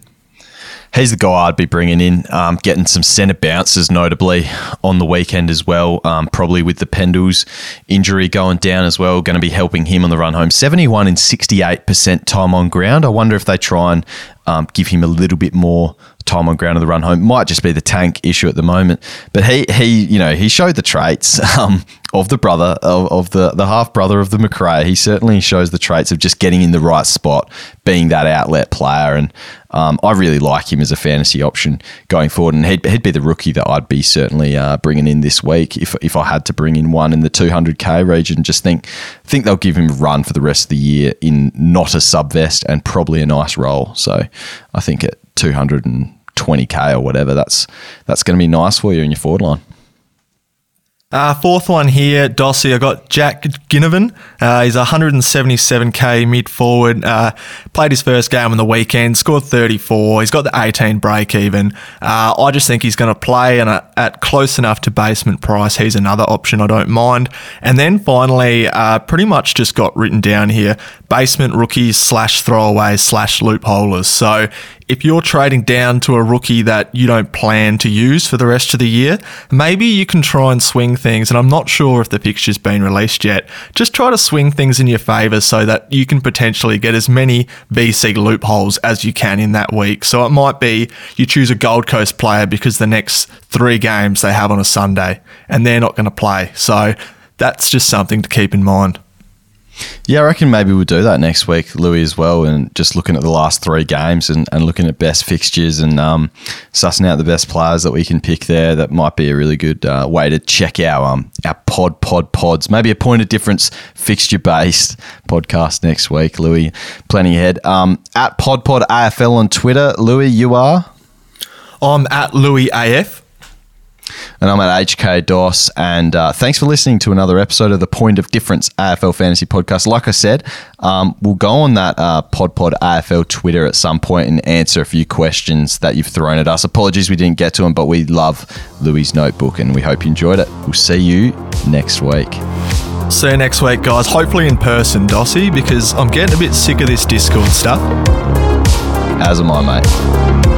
he's the guy I'd be bringing in, um, getting some centre bounces notably on the weekend as well. Um, probably with the Pendles injury going down as well, going to be helping him on the run home. 71 and 68% time on ground. I wonder if they try and um, give him a little bit more time on ground of the run home. Might just be the tank issue at the moment, but he he you know he showed the traits um, of the brother of, of the the half brother of the Macrae. He certainly shows the traits of just getting in the right spot, being that outlet player, and um, I really like him as a fantasy option going forward. And he'd, he'd be the rookie that I'd be certainly uh, bringing in this week if if I had to bring in one in the 200k region. Just think think they'll give him a run for the rest of the year in not a sub vest and probably a nice role. So I think at 220k or whatever, that's that's going to be nice for you in your forward line. Uh, fourth one here, Dossy. I got Jack Ginnivan. Uh, he's 177k mid forward. Uh, played his first game on the weekend, scored 34. He's got the 18 break even. Uh, I just think he's going to play and at close enough to basement price. He's another option I don't mind. And then finally, uh, pretty much just got written down here basement rookies slash throwaways slash loopholers. So if you're trading down to a rookie that you don't plan to use for the rest of the year, maybe you can try and swing things. And I'm not sure if the fixture's been released yet. Just try to swing things in your favour so that you can potentially get as many VC loopholes as you can in that week. So it might be you choose a Gold Coast player because the next three games they have on a Sunday and they're not going to play. So that's just something to keep in mind. Yeah, I reckon maybe we'll do that next week, Lewy, as well, and just looking at the last three games and, and looking at best fixtures and um, sussing out the best players that we can pick there. That might be a really good uh, way to check our um, our pod pod pods. Maybe a point of difference fixture based podcast next week, Lewy. Plenty ahead. Um, at pod pod AFL on Twitter, Lewy, you are. I'm at Lewy AF. And I'm at HK DOS. And uh, thanks for listening to another episode of the Point of Difference AFL Fantasy Podcast. Like I said, um, we'll go on that uh, Pod Pod AFL Twitter at some point and answer a few questions that you've thrown at us. Apologies we didn't get to them, but we love Lewy's notebook and we hope you enjoyed it. We'll see you next week. See you next week, guys. Hopefully in person, Dossy, because I'm getting a bit sick of this Discord stuff. As am I, mate.